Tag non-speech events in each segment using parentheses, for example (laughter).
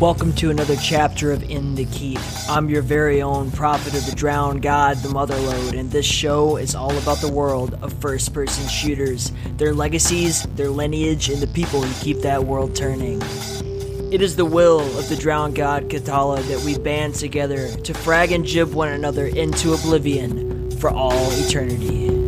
Welcome to another chapter of In the Keep. I'm your very own prophet of the drowned god, the Motherlode, and this show is all about the world of first person shooters, their legacies, their lineage, and the people who keep that world turning. It is the will of the drowned god Katala that we band together to frag and gib one another into oblivion for all eternity.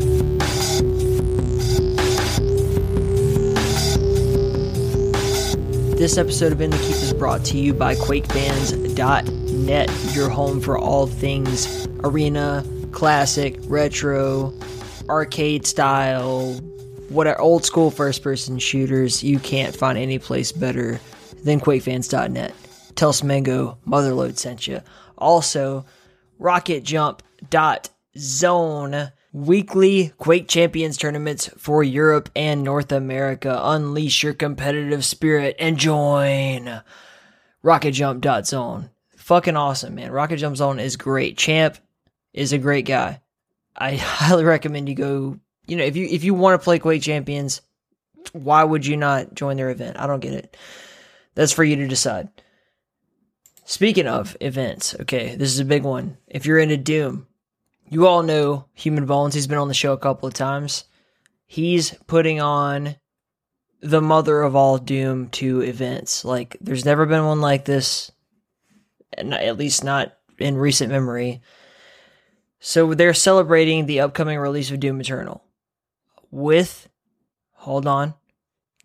This episode of In the Keep is brought to you by QuakeFans.net, your home for all things arena, classic, retro, arcade style, whatever old school first person shooters. You can't find any place better than QuakeFans.net. Tell Smango Motherload sent you. Also, RocketJump.zone weekly Quake Champions tournaments for Europe and North America. Unleash your competitive spirit and join RocketJump.zone. Fucking awesome, man. Rocket Jump Zone is great. Champ is a great guy. I (laughs) highly recommend you go. You know, if you if you want to play Quake Champions, why would you not join their event? I don't get it. That's for you to decide. Speaking of events, okay, this is a big one. If you're into Doom, you all know Human Bones. He's been on the show a couple of times. He's putting on the mother of all Doom 2 events. Like, there's never been one like this, at least not in recent memory. So they're celebrating the upcoming release of Doom Eternal with, hold on,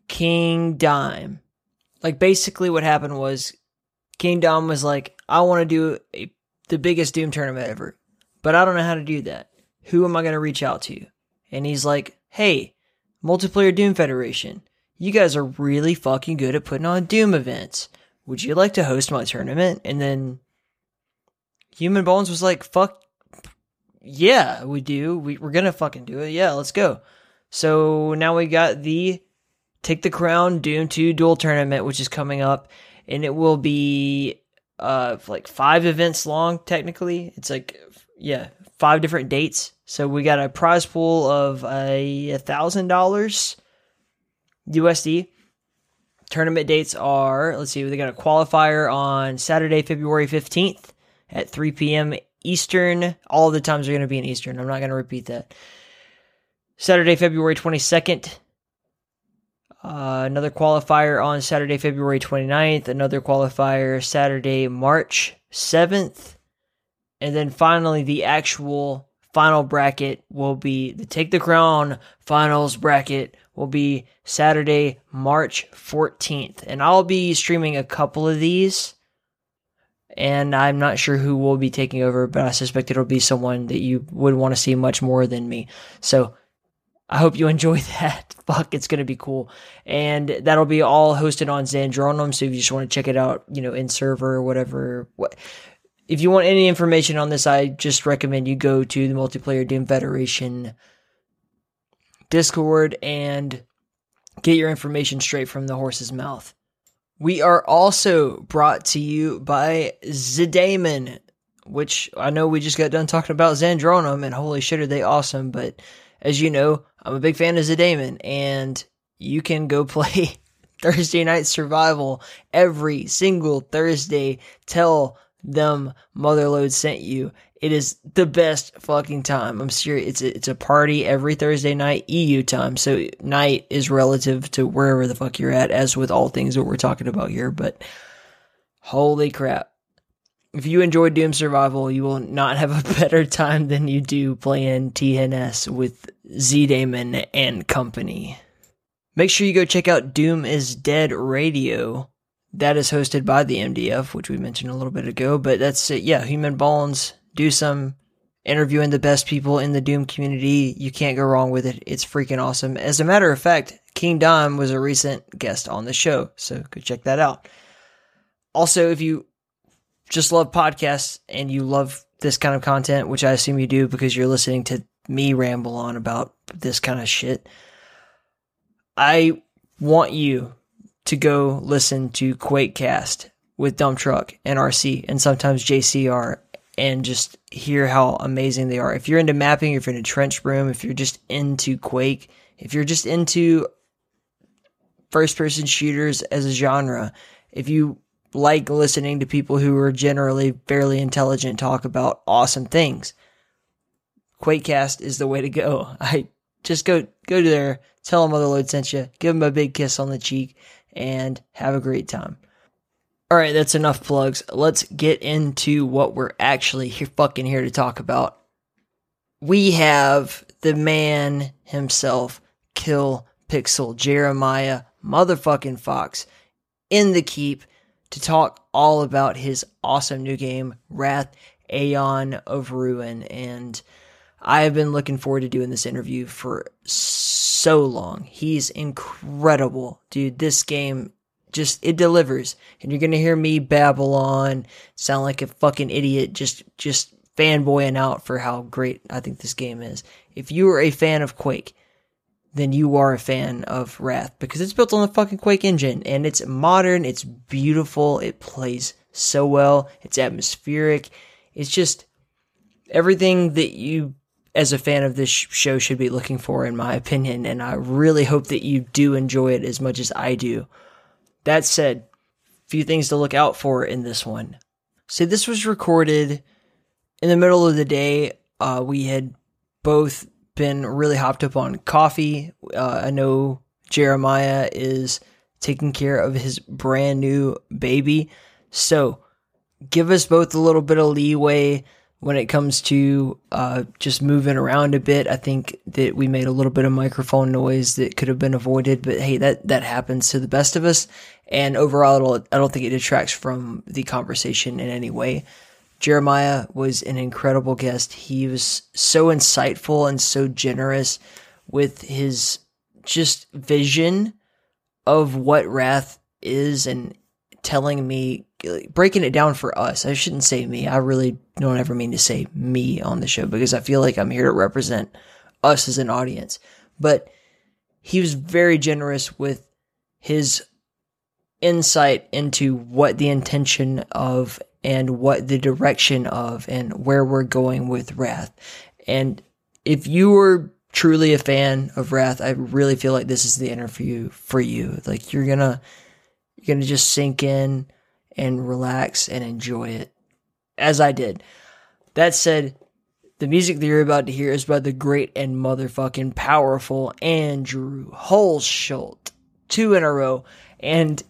King Dime. Like, basically, what happened was King Dime was like, I want to do a, the biggest Doom tournament ever but I don't know how to do that. Who am I going to reach out to? And he's like, hey, Multiplayer Doom Federation, you guys are really fucking good at putting on Doom events. Would you like to host my tournament? And then Human Bones was like, fuck, yeah, we do. We, we're going to fucking do it. Yeah, let's go. So now we got the Take the Crown Doom 2 Duel Tournament, which is coming up, and it will be uh like five events long technically. It's like yeah, five different dates. So we got a prize pool of a thousand dollars USD. Tournament dates are let's see, they got a qualifier on Saturday, February fifteenth at three p.m. Eastern. All the times are going to be in Eastern. I'm not going to repeat that. Saturday, February twenty second. Uh, another qualifier on Saturday, February 29th. Another qualifier Saturday, March 7th. And then finally, the actual final bracket will be the Take the Crown finals bracket will be Saturday, March 14th. And I'll be streaming a couple of these. And I'm not sure who will be taking over, but I suspect it'll be someone that you would want to see much more than me. So I hope you (laughs) enjoy that. Fuck, it's going to be cool. And that'll be all hosted on Zandronum. So if you just want to check it out, you know, in server or whatever, what, if you want any information on this, I just recommend you go to the Multiplayer Doom Federation Discord and get your information straight from the horse's mouth. We are also brought to you by ZDaemon, which I know we just got done talking about Zandronum, and holy shit, are they awesome! But as you know, I'm a big fan of ZDaemon, and you can go (laughs) play Thursday Night Survival every single Thursday till them Motherload sent you. It is the best fucking time. I'm serious. It's a, it's a party every Thursday night EU time. So night is relative to wherever the fuck you're at, as with all things that we're talking about here. But holy crap. If you enjoy Doom Survival, you will not have a (laughs) better time than you do playing TNS with ZDaemon and company. Make sure you go check out Doom is Dead Radio that is hosted by the MDF, which we mentioned a little bit ago. But that's it. Yeah, Human Bones do some interviewing the best people in the Doom community. You can't go wrong with it. It's freaking awesome. As a matter of fact, King Dime was a recent guest on the show, so go check that out. Also, if you just love podcasts and you love this kind of content, which I assume you do because you're listening to me ramble on about this kind of shit, I want you to go listen to QuakeCast with Dump Truck and RC and sometimes JCR and just hear how amazing they are. If you're into mapping, if you're into TrenchBroom, if you're just into Quake, if you're just into first person shooters as a genre, if you like listening to people who are generally fairly intelligent talk about awesome things, Quakecast is the way to go. (laughs) I just go go to there, tell them Motherload sent you, give them a big kiss on the cheek, and have a great time. All right, that's enough plugs. Let's get into what we're actually here, fucking here to talk about. We have the man himself, Kill Pixel Jeremiah motherfucking Fox, in the keep to talk all about his awesome new game, Wrath Aeon of Ruin. And I have been looking forward to doing this interview for so long. He's incredible, dude. This game just it delivers, and you're gonna hear me babble on, sound like a fucking idiot, just just fanboying out for how great I think this game is. If you are a fan of Quake, then you are a fan of Wrath because it's built on the fucking Quake engine and it's modern, it's beautiful, it plays so well, it's atmospheric, it's just everything that you as a fan of this show should be looking for in my opinion and I really hope that you do enjoy it as much as I do. That said, few things to look out for in this one. So this was recorded in the middle of the day. Uh, we had both been really hopped up on coffee. Uh, I know Jeremiah is taking care of his brand new baby. So give us both a little bit of leeway when it comes to uh, just moving around a bit. I think that we made a little bit of microphone noise that could have been avoided, but hey, that, that happens to the best of us. And overall, I don't think it detracts from the conversation in any way. Jeremiah was an incredible guest. He was so insightful and so generous with his just vision of what wrath is and telling me breaking it down for us. I shouldn't say me. I really don't ever mean to say me on the show because I feel like I'm here to represent us as an audience. But he was very generous with his insight into what the intention of and what the direction of and where we're going with Wrath. And if you were truly a fan of Wrath, I really feel like this is the interview for you. Like you're gonna you're gonna just sink in and relax and enjoy it. As I did. That said, the music that you're about to hear is by the great and motherfucking powerful Andrew Hulshult. Two in a row. And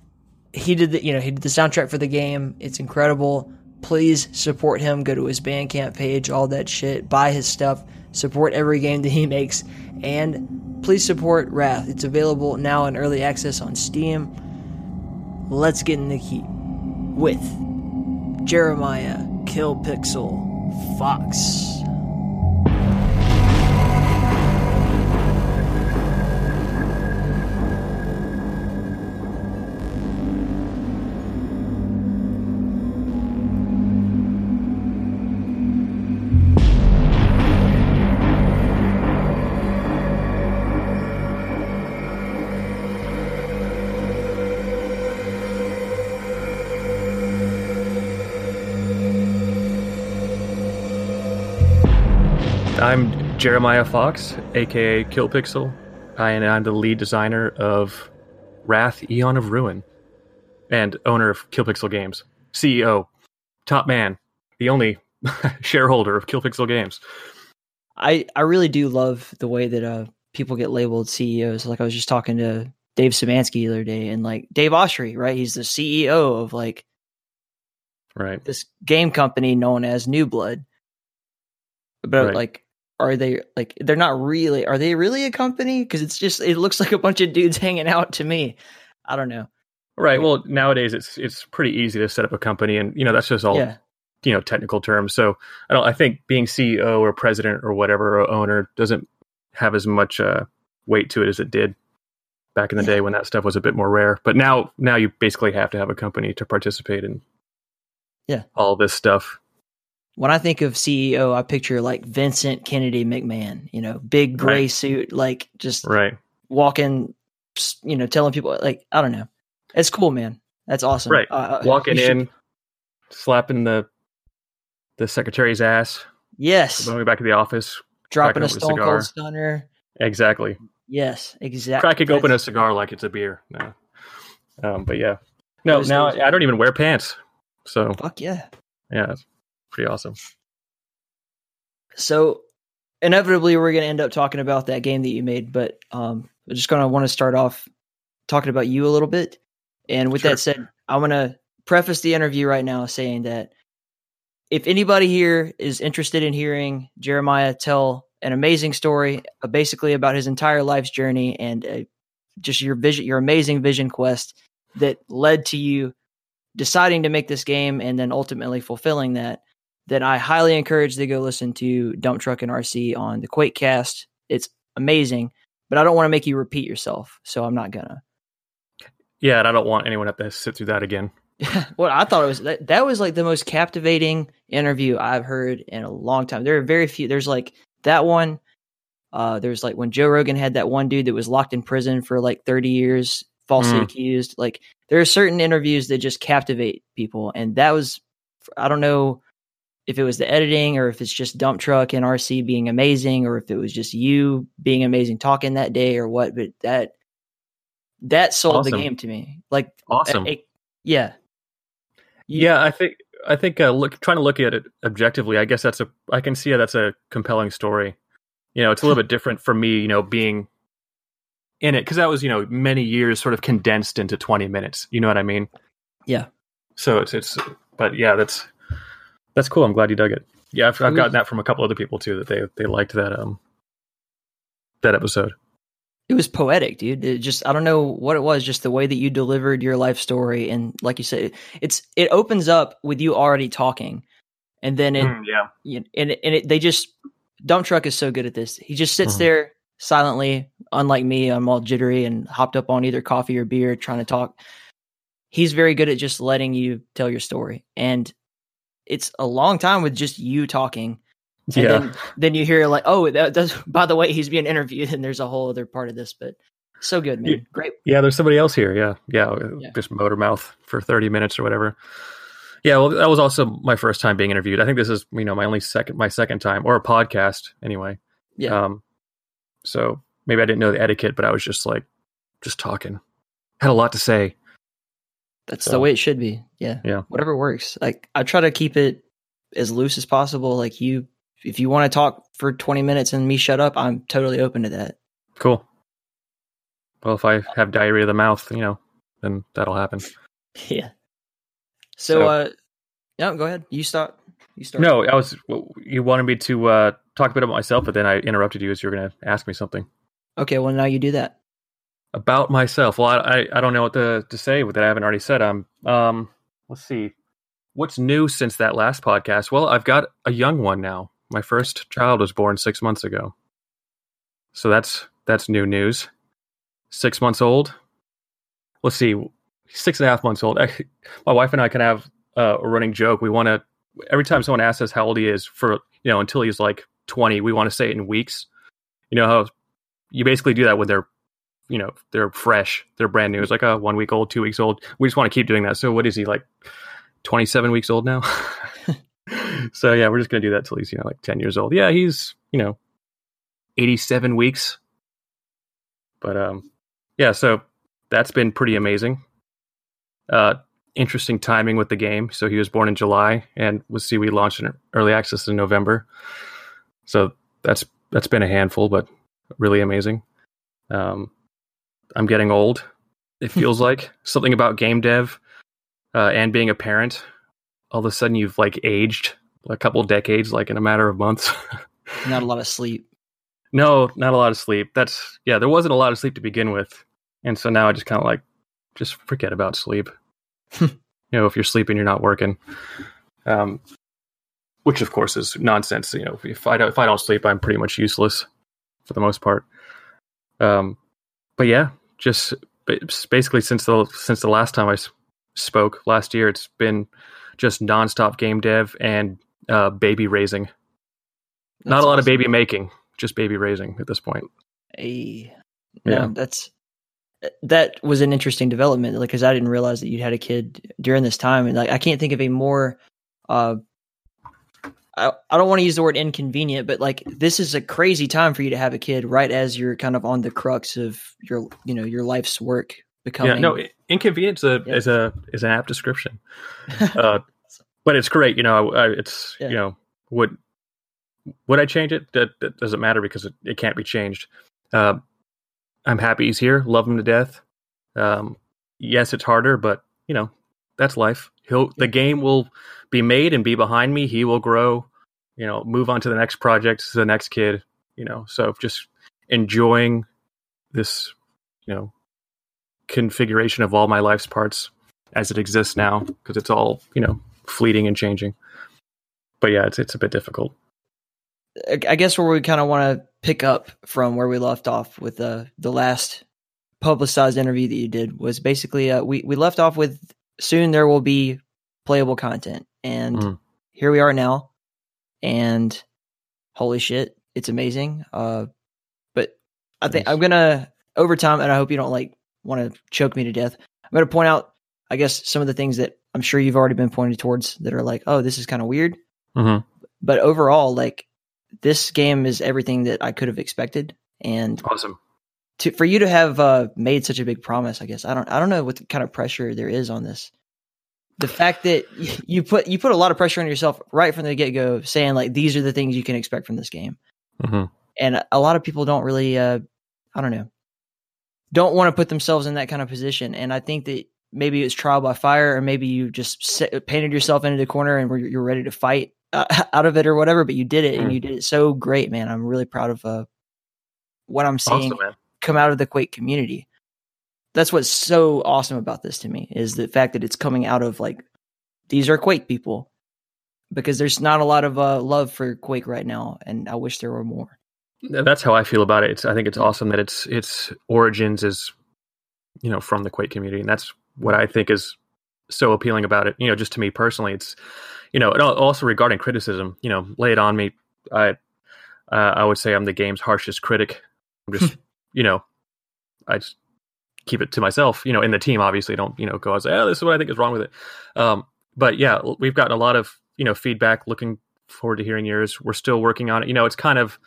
he did the you know he did the soundtrack for the game. It's incredible. Please support him. Go to his Bandcamp page, all that shit. Buy his stuff. Support every game that he makes, and please support Wrath. It's available now in early access on Steam. Let's get in the heat with Jeremiah Kill Pixel Fox. Jeremiah Fox, aka Killpixel, and I'm the lead designer of Wrath Aeon of Ruin and owner of Killpixel Games, CEO, top man, the only (laughs) shareholder of Killpixel Games. I I really do love the way that uh people get labeled CEOs. Like I was just talking to Dave Szymanski the other day, and like Dave Oshry, right? He's the CEO of like right this game company known as New Blood. But right. like are they like they're not really are they really a company? Because it's just it looks (laughs) like a bunch of dudes hanging out to me. I don't know. Right. Well nowadays it's it's pretty easy to set up a company and you know that's just all yeah. you know technical terms. So i don't i think being ceo or president or whatever or owner doesn't have as much uh, weight to it as it did back in the yeah. day when that stuff was a bit more rare. But now now you basically have to have a company to participate in yeah. all this stuff when I think of CEO, I picture like Vincent Kennedy McMahon, you know, big gray right. suit, like just right walking, you know, telling people like I don't know. It's cool, man. That's awesome. Right, uh, uh walking in, should... slapping the the secretary's ass. Yes, going back to the office, dropping a Stone Cold Stunner. Exactly. Yes, exactly. Cracking open a cigar like it's a beer. No. Um, but yeah, No, now I don't even wear pants. So fuck yeah, yeah, pretty awesome. So inevitably, we're gonna end up talking about that game that you made, but um, I'm just gonna want to start off talking about you a little bit. And with sure. that said, I want to preface the interview right now saying that if anybody here is interested in hearing Jeremiah tell an amazing story, uh, basically about his entire life's journey and uh, just your vision, your amazing vision quest that led to you deciding to make this game and then ultimately fulfilling that, then I highly encourage you to go listen to Dump Truck and RC on the QuakeCast. It's amazing, but I don't want to make you repeat yourself, so I'm not gonna. Yeah, and I don't want anyone to have to sit through that again. (laughs) well, I thought it was that, that was like the most captivating interview I've heard in a long time. There are very few. There's like that one. Uh, there's like when Joe Rogan had that one dude that was locked in prison for like 30 years, falsely mm. accused. Like there are certain interviews that just captivate people, and that was I don't know if it was the editing or if it's just dump truck and RC being amazing or if it was just you being amazing talking that day or what, but that that sold awesome. the game to me. Like awesome. yeah. Yeah, I think I think uh, look trying to look at it objectively, I guess that's a I can see that's a compelling story. You know, it's a little (laughs) bit different for me, you know, being in it because that was you know many years sort of condensed into 20 minutes. You know what I mean? Yeah. So it's it's but yeah, that's that's cool. I'm glad you dug it. Yeah, I've, I've gotten that from a couple other people too that they they liked that um that episode it was poetic, dude. It just I don't know what it was, just the way that you delivered your life story, and like you said, it's it opens up with you already talking, and then it mm, yeah, you, and and it, they just dump truck is so good at this. He just sits mm-hmm. there silently, unlike me. I'm all jittery and hopped up on either coffee or beer, trying to talk. He's very good at just letting you tell your story, and it's a long time with just you talking and yeah. Then, (laughs) then you hear like, oh, that does. By the way, he's being interviewed, (laughs) and there's a whole other part of this. But so good, man. Great. Yeah, there's somebody else here. Yeah, yeah. yeah. Just motor mouth for 30 minutes or whatever. Yeah, well, that was also my first time being interviewed. I think this is you know my only second my second time or a podcast anyway. Yeah. Um, so maybe I didn't know the etiquette, but I was just like just talking. Had a lot to say. That's so, the way it should be. Yeah. Yeah. Whatever works. Like I try to keep it as loose as possible. Like you if you want to talk for 20 minutes and me shut up, I'm totally open to that. Cool. Well, if I have diarrhea of the mouth, you know, then that'll happen. (laughs) Yeah. So, so uh, yeah, go ahead. You start. You start. No, I was. You wanted me to uh, talk a bit about myself, but then I interrupted you as you were going to ask me something. Okay. Well, now you do that. About myself. Well, I I, I don't know what to, to say that I haven't already said. I'm. Um. Let's see. What's new since that last podcast? Well, I've got a young one now. My first child was born six months ago. So that's that's new news. Six months old. Let's see, six and a half months old. My wife and I can have uh, a running joke. We want to every time someone asks us how old he is for you know until he's like twenty, we want to say it in weeks. You know how you basically do that when they're you know they're fresh, they're brand new. It's like a one week old, two weeks old. We just want to keep doing that. So what is he like? Twenty seven weeks old now. (laughs) (laughs) so yeah, we're just gonna do that till he's you know like ten years old. Yeah, he's you know eighty seven weeks. But um, yeah, so that's been pretty amazing. Uh, interesting timing with the game. So he was born in July, and we'll see we launched in early access in November. So that's that's been a handful, but really amazing. Um, I'm getting old. It (laughs) feels like something about game dev uh, and being a parent all of a sudden you've like aged a couple decades like in a matter of months. (laughs) not a lot of sleep. No, not a lot of sleep. That's yeah, there wasn't a lot of sleep to begin with. And so now I just kind of like just forget about sleep. (laughs) you know, if you're sleeping, you're not working. Um, which of course is nonsense. You know, if I don't, if I don't sleep, I'm pretty much useless for the most part. Um, but yeah, just basically since the since the last time I spoke last year, it's been just nonstop game dev and uh, baby raising. That's Not a lot awesome. of baby making, just baby raising at this point. Hey, yeah, that's that was an interesting development. Like, because I didn't realize that you had a kid during this time, and like, I can't think of a more. Uh, I, I don't want to use the word inconvenient, but like this is a crazy time for you to have a kid right as you're kind of on the crux of your you know your life's work becoming. Yeah, no, inconvenience is a, yeah. is a is an apt description. (laughs) Uh, but it's great. You know, I, it's yeah. you know would would I change it? That, that doesn't matter because it, it can't be changed. Uh, I'm happy he's here. Love him to death. Um, yes, it's harder, but you know that's life. He'll the game will be made and be behind me. He will grow. You know, move on to the next project, to the next kid. You know, so just enjoying this. You know, configuration of all my life's parts as it exists now because it's all you know fleeting and changing. But yeah, it's it's a bit difficult. I guess where we kind of want to pick up from where we left off with the the last publicized interview that you did was basically uh, we we left off with soon there will be playable content and mm. here we are now and holy shit it's amazing uh but i think nice. i'm gonna over time and i hope you don't like want to choke me to death i'm gonna point out i guess some of the things that I'm sure you've already been pointed towards that are like, oh, this is kind of weird. Mm-hmm. But overall, like this game is everything that I could have expected. And awesome to for you to have uh, made such a big promise. I guess I don't I don't know what kind of pressure there is on this. The fact that you put you put a lot of pressure on yourself right from the get go, saying like these are the things you can expect from this game. Mm-hmm. And a lot of people don't really, uh, I don't know, don't want to put themselves in that kind of position. And I think that maybe it's trial by fire, or maybe you just set, painted yourself into the corner and you're ready to fight uh, (laughs) out of it or whatever. But you did it, mm. and you did it so great, man. I'm really proud of uh, what I'm seeing awesome, come out of the Quake community. That's what's so awesome about this to me is the fact that it's coming out of like these are Quake people because there's not a lot of uh, love for Quake right now, and I wish there were more. That's how I feel about it. It's, I think it's awesome that its its origins is you know from the Quake community, and that's what I think is so appealing about it. You know, just to me personally, it's you know, and also regarding criticism, you know, lay it on me. I uh, I would say I'm the game's harshest critic. I'm just (laughs) you know, I just keep it to myself. You know, in the team, obviously, don't you know go and say, oh, this is what I think is wrong with it. Um, but yeah, we've gotten a lot of you know feedback. Looking forward to hearing yours. We're still working on it. You know, it's kind of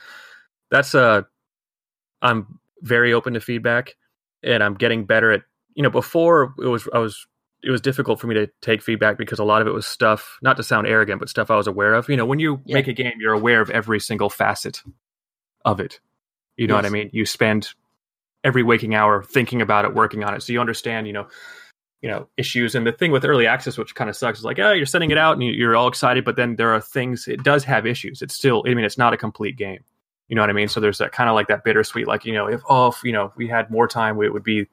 that's a uh, I'm very open to feedback, and I'm getting better at you know, before it was I was it was difficult for me to take feedback because a lot of it was stuff, not to sound arrogant, but stuff I was aware of. You know, when you yeah. make a game, you're aware of every single facet of it. You know yes. what I mean? You spend every waking hour thinking about it, working on it. So you understand, you know, you know, issues. And the thing with early access, which kind of sucks, is like, oh, you're sending it out and you're all excited, but then there are things it does have issues. It's still, I mean, it's not a complete game. You know what I mean? So there's that kind of like that bittersweet, like, you know, if oh, if, you know, we had more time, it would be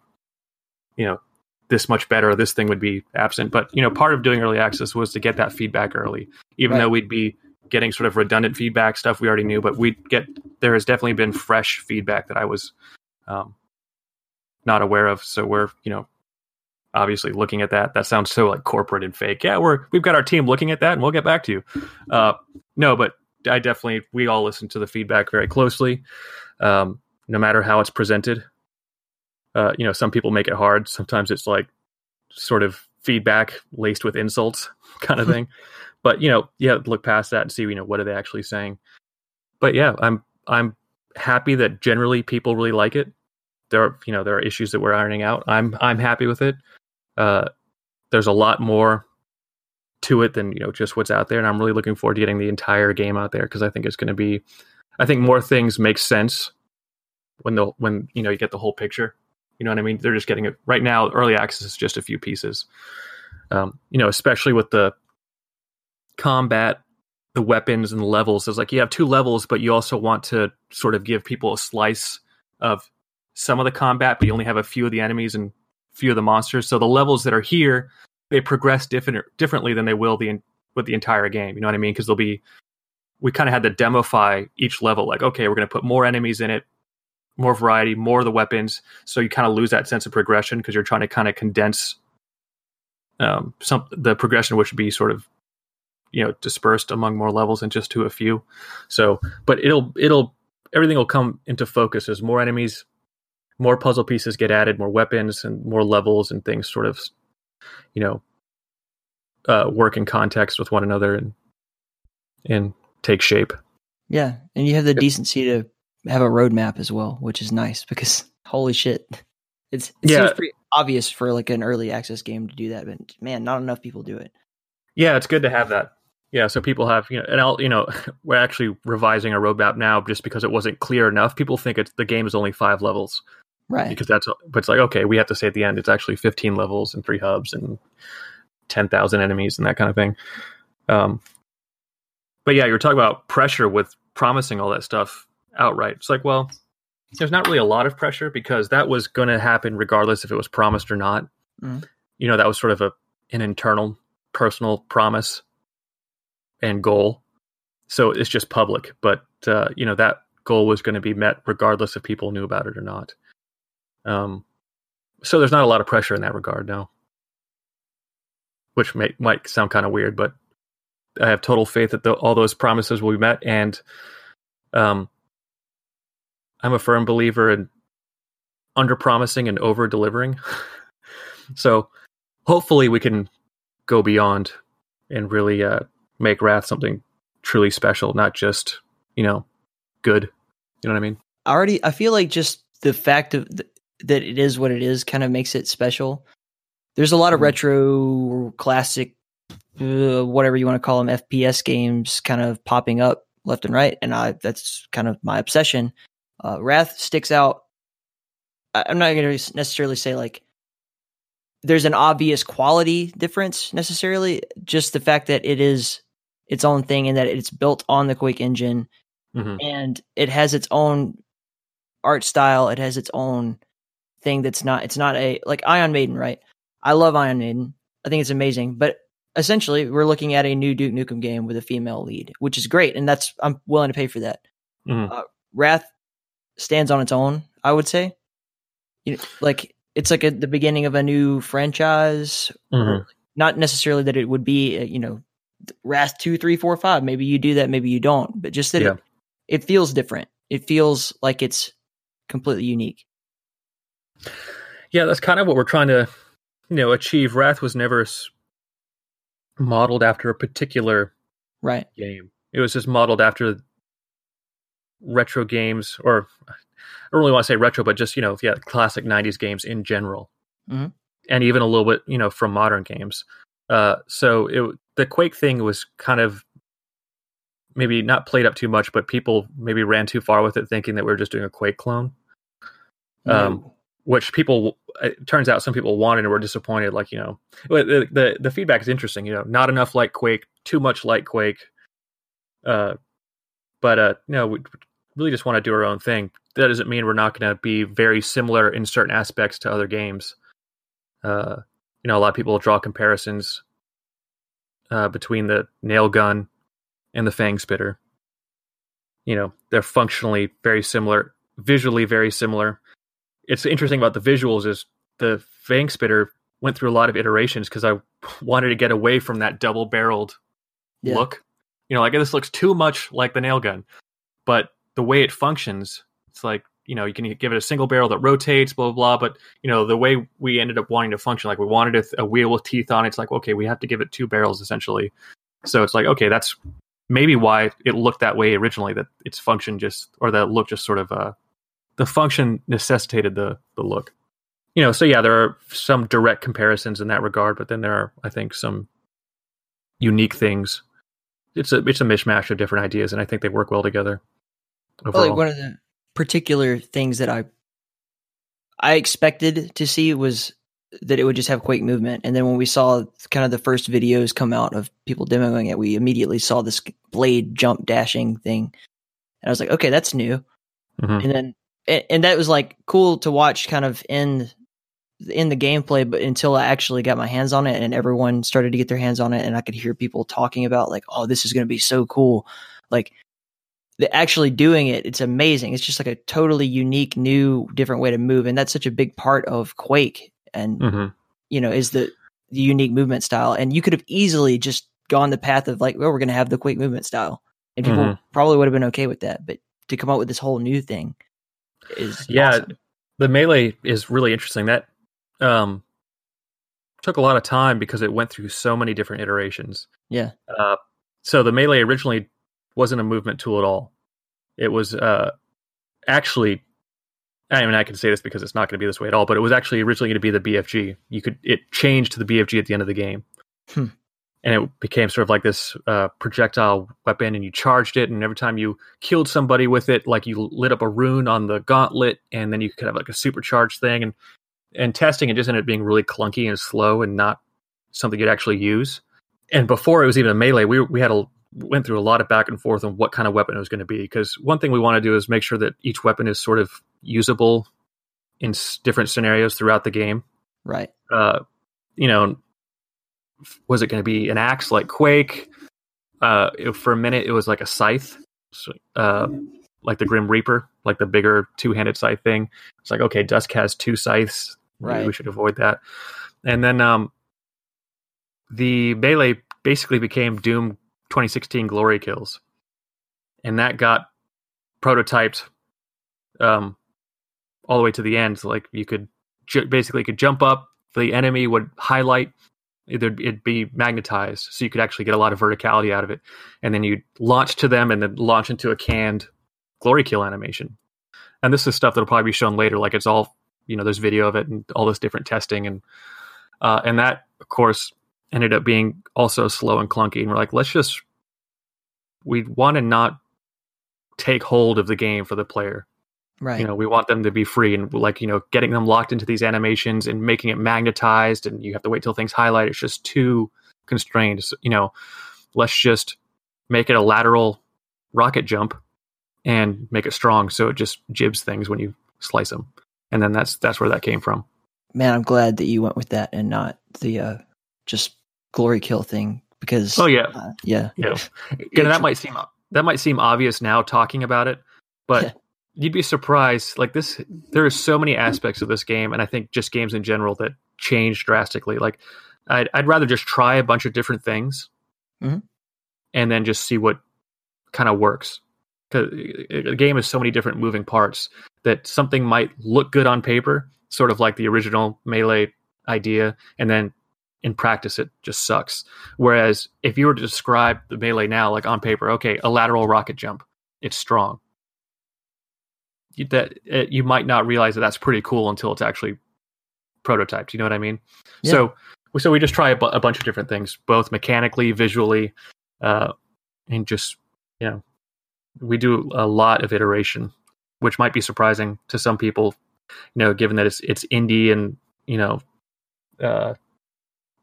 you know this much better this thing would be absent but you know part of doing early access was to get that feedback early even right. though we'd be getting sort of redundant feedback stuff we already knew but we'd get there has definitely been fresh feedback that i was um, not aware of so we're you know obviously looking at that that sounds so like corporate and fake yeah we're we've got our team looking at that and we'll get back to you uh, no but i definitely we all listen to the feedback very closely um, no matter how it's presented uh, you know, some people make it hard. Sometimes it's like sort of feedback laced with insults (laughs) kind of (laughs) thing. but you know, yeah, look past that and see, you know, what are they actually saying. But yeah, I'm I'm happy that generally people really like it. There are you know there are issues that we're ironing out. I'm I'm happy with it. Uh, there's a lot more to it than you know just what's out there, and I'm really looking forward to getting the entire game out there because I think it's going to be. I think more things make sense when the when you know you get the whole picture you know what I mean? They're just getting it right now. Early access is just a few pieces. Um, you know, especially with the combat, the weapons and the levels. It's like you have two levels, but you also want to sort of give people a slice of some of the combat, but you only have a few of the enemies and few of the monsters. So the levels that are here, they progress different differently than they will the with the entire game. You know what I mean? Because they'll be we kind of had to demify each level. Like, okay, we're going to put more enemies in it, more variety, more of the weapons. So you kind of lose that sense of progression because you're trying to kind of condense um, some the progression, which would be sort of you know dispersed among more levels and just to a few. So, but it'll it'll everything will come into focus as more enemies, more puzzle pieces get added, more weapons and more levels and things sort of you know uh, work in context with one another and and take shape. Yeah, and you have the decency to have a roadmap as well, which is nice because (laughs) holy shit, it's it yeah. Pretty, obvious for like an early access game to do that, but man, not enough people do it. Yeah, it's good to have that. Yeah, so people have you know, and I'll you know, (laughs) we're actually revising our roadmap now just because it wasn't clear enough. People think it's the game is only five levels, right? Because that's but it's like okay, we have to say at the end it's actually fifteen levels and three hubs and ten thousand enemies and that kind of thing. Um, but yeah, you're talking about pressure with promising all that stuff outright. It's like, well, there's not really a lot of pressure because that was going to happen regardless if it was promised or not. Mm. You know, that was sort of a an internal personal promise and goal. So it's just public, but uh, you know that goal was going to be met regardless if people knew about it or not. Um, so there's not a lot of pressure in that regard now, which may, might sound kind of weird, but I have total faith that the, all those promises will be met, and um, I'm a firm believer in under promising and over delivering. (laughs) so hopefully we can go beyond and really uh, make Wrath something truly special, not just you know good. You know what I mean? Already, I feel like just the fact of that it is what it is kind of makes it special. There's a lot of mm-hmm. retro, classic, uh, whatever you want to call them, FPS games kind of popping up left and right, and I that's kind of my obsession. Uh, Wrath sticks out. I, I'm not going to necessarily say like there's an obvious quality difference necessarily. Just the fact that it is its own thing and that it's built on the Quake engine mm-hmm. and it has its own art style. It has its own thing that's not. It's not a like Ion Maiden, right? I love Ion Maiden. I think it's amazing, but essentially we're looking at a new Duke Nukem game with a female lead, which is great, and that's I'm willing to pay for that. Mm-hmm. Uh, Wrath stands on its own, I would say. You know, like it's like a, the beginning of a new franchise. Mm-hmm. Not necessarily that it would be, uh, you know, Wrath two, three, four, five. Maybe you do that, maybe you don't. But just that yeah. it, it feels different. It feels like it's completely unique. Yeah, that's kind of what we're trying to, you know, achieve. Wrath was never modeled after a particular right game. It was just modeled after retro games, or I don't really want to say retro, but just you know, yeah, classic '90s games in general, mm-hmm. and even a little bit, you know, from modern games. Uh, so it, the Quake thing was kind of maybe not played up too much, but people maybe ran too far with it, thinking that we are just doing a Quake clone. Um, which people it turns out some people wanted and were disappointed. Like you know, the, the the feedback is interesting. You know, not enough like Quake, too much like Quake. Uh, but uh, no, we really just want to do our own thing. That doesn't mean we're not going to be very similar in certain aspects to other games. Uh, you know, a lot of people draw comparisons uh, between the nail gun and the fang spitter. You know, they're functionally very similar, visually very similar. It's interesting about the visuals is the fang spitter went through a lot of iterations because I wanted to get away from that double barreled yeah. look you know, like this looks too much like the nail gun, but the way it functions, it's like you know you can give it a single barrel that rotates, blah blah blah. But you know the way we ended up wanting to function, like we wanted a, a wheel with teeth on it. It's like okay, we have to give it two barrels essentially. So it's like okay, that's maybe why it looked that way originally. That its function just or that look just sort of uh, the function necessitated the the look. You know, so yeah, there are some direct comparisons in that regard, but then there are, I think, some unique things it's a it's a mishmash of different ideas, and I think they work well together. Well, like one of the particular things that I I expected to see was that it would just have Quake movement, and then when we saw kind of the first videos come out of people demoing it, we immediately saw this blade jump dashing thing, and I was like, okay, that's new. Mm-hmm. And then and, and that was like cool to watch, kind of in in the gameplay, but until I actually got my hands on it and everyone started to get their hands on it and I could hear people talking about like, oh, this is going to be so cool. Like the actually doing it, it's amazing. It's just like a totally unique, new, different way to move. And that's such a big part of Quake and, mm-hmm. you know, is the, the unique movement style. And you could have easily just gone the path of like, well, we're going to have the Quake movement style. And people mm-hmm. probably would have been okay with that. But to come up with this whole new thing is yeah. Awesome. The melee is really interesting. That um, took a lot of time because it went through so many different iterations. Yeah. Uh, so the melee originally wasn't a movement tool at all. It was uh, actually I mean, I can say this because it's not going to be this way at all, but it was actually originally going to be the BFG. You could it changed to the BFG at the end of the game, hmm. And it became sort of like this uh, projectile weapon, and you charged it, and every time you killed somebody with it, like you lit up a rune on the gauntlet, and then you could have like a supercharged thing, and and testing it just ended up being really clunky and slow, and not something you'd actually use. And before it was even a melee, we we had a went through a lot of back and forth on what kind of weapon it was going to be because one thing we want to do is make sure that each weapon is sort of usable in s- different scenarios throughout the game. Right. Uh, you know, was it going to be an axe like Quake? Uh, it, for a minute, it was like a scythe, uh, like the Grim Reaper, like the bigger two-handed scythe thing. It's like okay, Dusk has two scythes. Right. we should avoid that. And then um, the melee basically became Doom 2016 Glory Kills, and that got prototyped um, all the way to the end. So like you could ju- basically could jump up, the enemy would highlight, it'd, it'd be magnetized, so you could actually get a lot of verticality out of it, and then you'd launch to them and then launch into a canned glory kill animation. And this is stuff that'll probably be shown later. Like it's all you know, there's video of it and all this different testing and uh, and that of course ended up being also slow and clunky. And we're like, let's just we want to not take hold of the game for the player. Right. You know, we want them to be free and like, you know, getting them locked into these animations and making it magnetized and you have to wait till things highlight. It's just too constrained. So, you know, let's just make it a lateral rocket jump and make it strong so it just gibs things when you slice them. And then that's that's where that came from. Man, I'm glad that you went with that and not the uh just glory kill thing because oh yeah uh, yeah yeah again that might seem that might seem obvious now talking about it but. You'd be surprised like this there are so many aspects of this game and i think just games in general that change drastically like i'd, I'd rather just try a bunch of different things mm-hmm. and then just see what kind of works because the game has so many different moving parts that something might look good on paper sort of like the original melee idea and then in practice it just sucks. Whereas if you were to describe the melee now, like on paper, okay, a lateral rocket jump, it's strong. That it, you might not realize that that's pretty cool until it's actually prototyped. You know what I mean? Yeah. So so we just try a, bu- a, bunch of different things, both mechanically, visually, uh, and just you know, we do a lot of iteration, which might be surprising to some people. You know, given that it's it's indie and you know uh,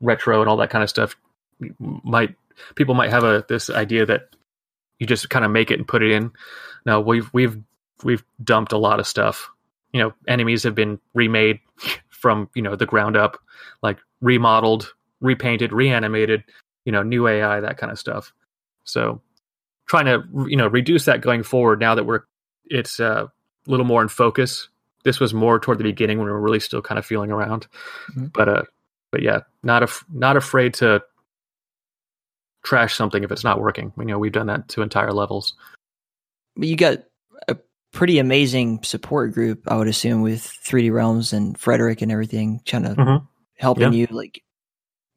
retro and all that kind of stuff might people might have a this idea that you just kind of make it and put it in. Now we've we've we've dumped a lot of stuff. You know, enemies have been remade (laughs) from you know the ground up, like remodeled, repainted, reanimated. You know, new AI, that kind of stuff. So, trying to you know reduce that going forward. Now that we're it's uh, a little more in focus. This was more toward the beginning when we were really still kind of feeling around. Mm-hmm. But uh, but yeah, not af- not afraid to trash something if it's not working. You know, we've done that to entire levels. But you got a pretty amazing support group, I would assume, with 3D Realms and Frederik and everything, trying to mm-hmm. helping yeah. you like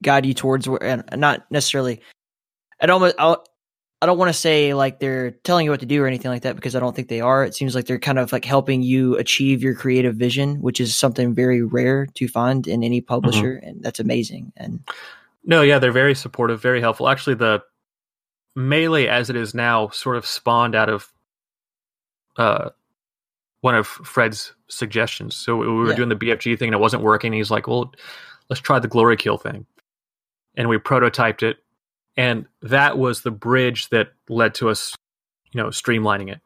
guide you towards where, and not necessarily. I'd almost, I'll, I don't want to say like they're telling you what to do or anything like that because I don't think they are. It seems like they're kind of like helping you achieve your creative vision, which is something very rare to find in any publisher, mm-hmm. and that's amazing. And no, yeah, they're very supportive, very helpful. Actually, the melee as it is now sort of spawned out of uh, one of Fred's suggestions. So we were yeah. doing the BFG thing and it wasn't working. He's like, "Well, let's try the glory kill thing," and we prototyped it. And that was the bridge that led to us you know streamlining it.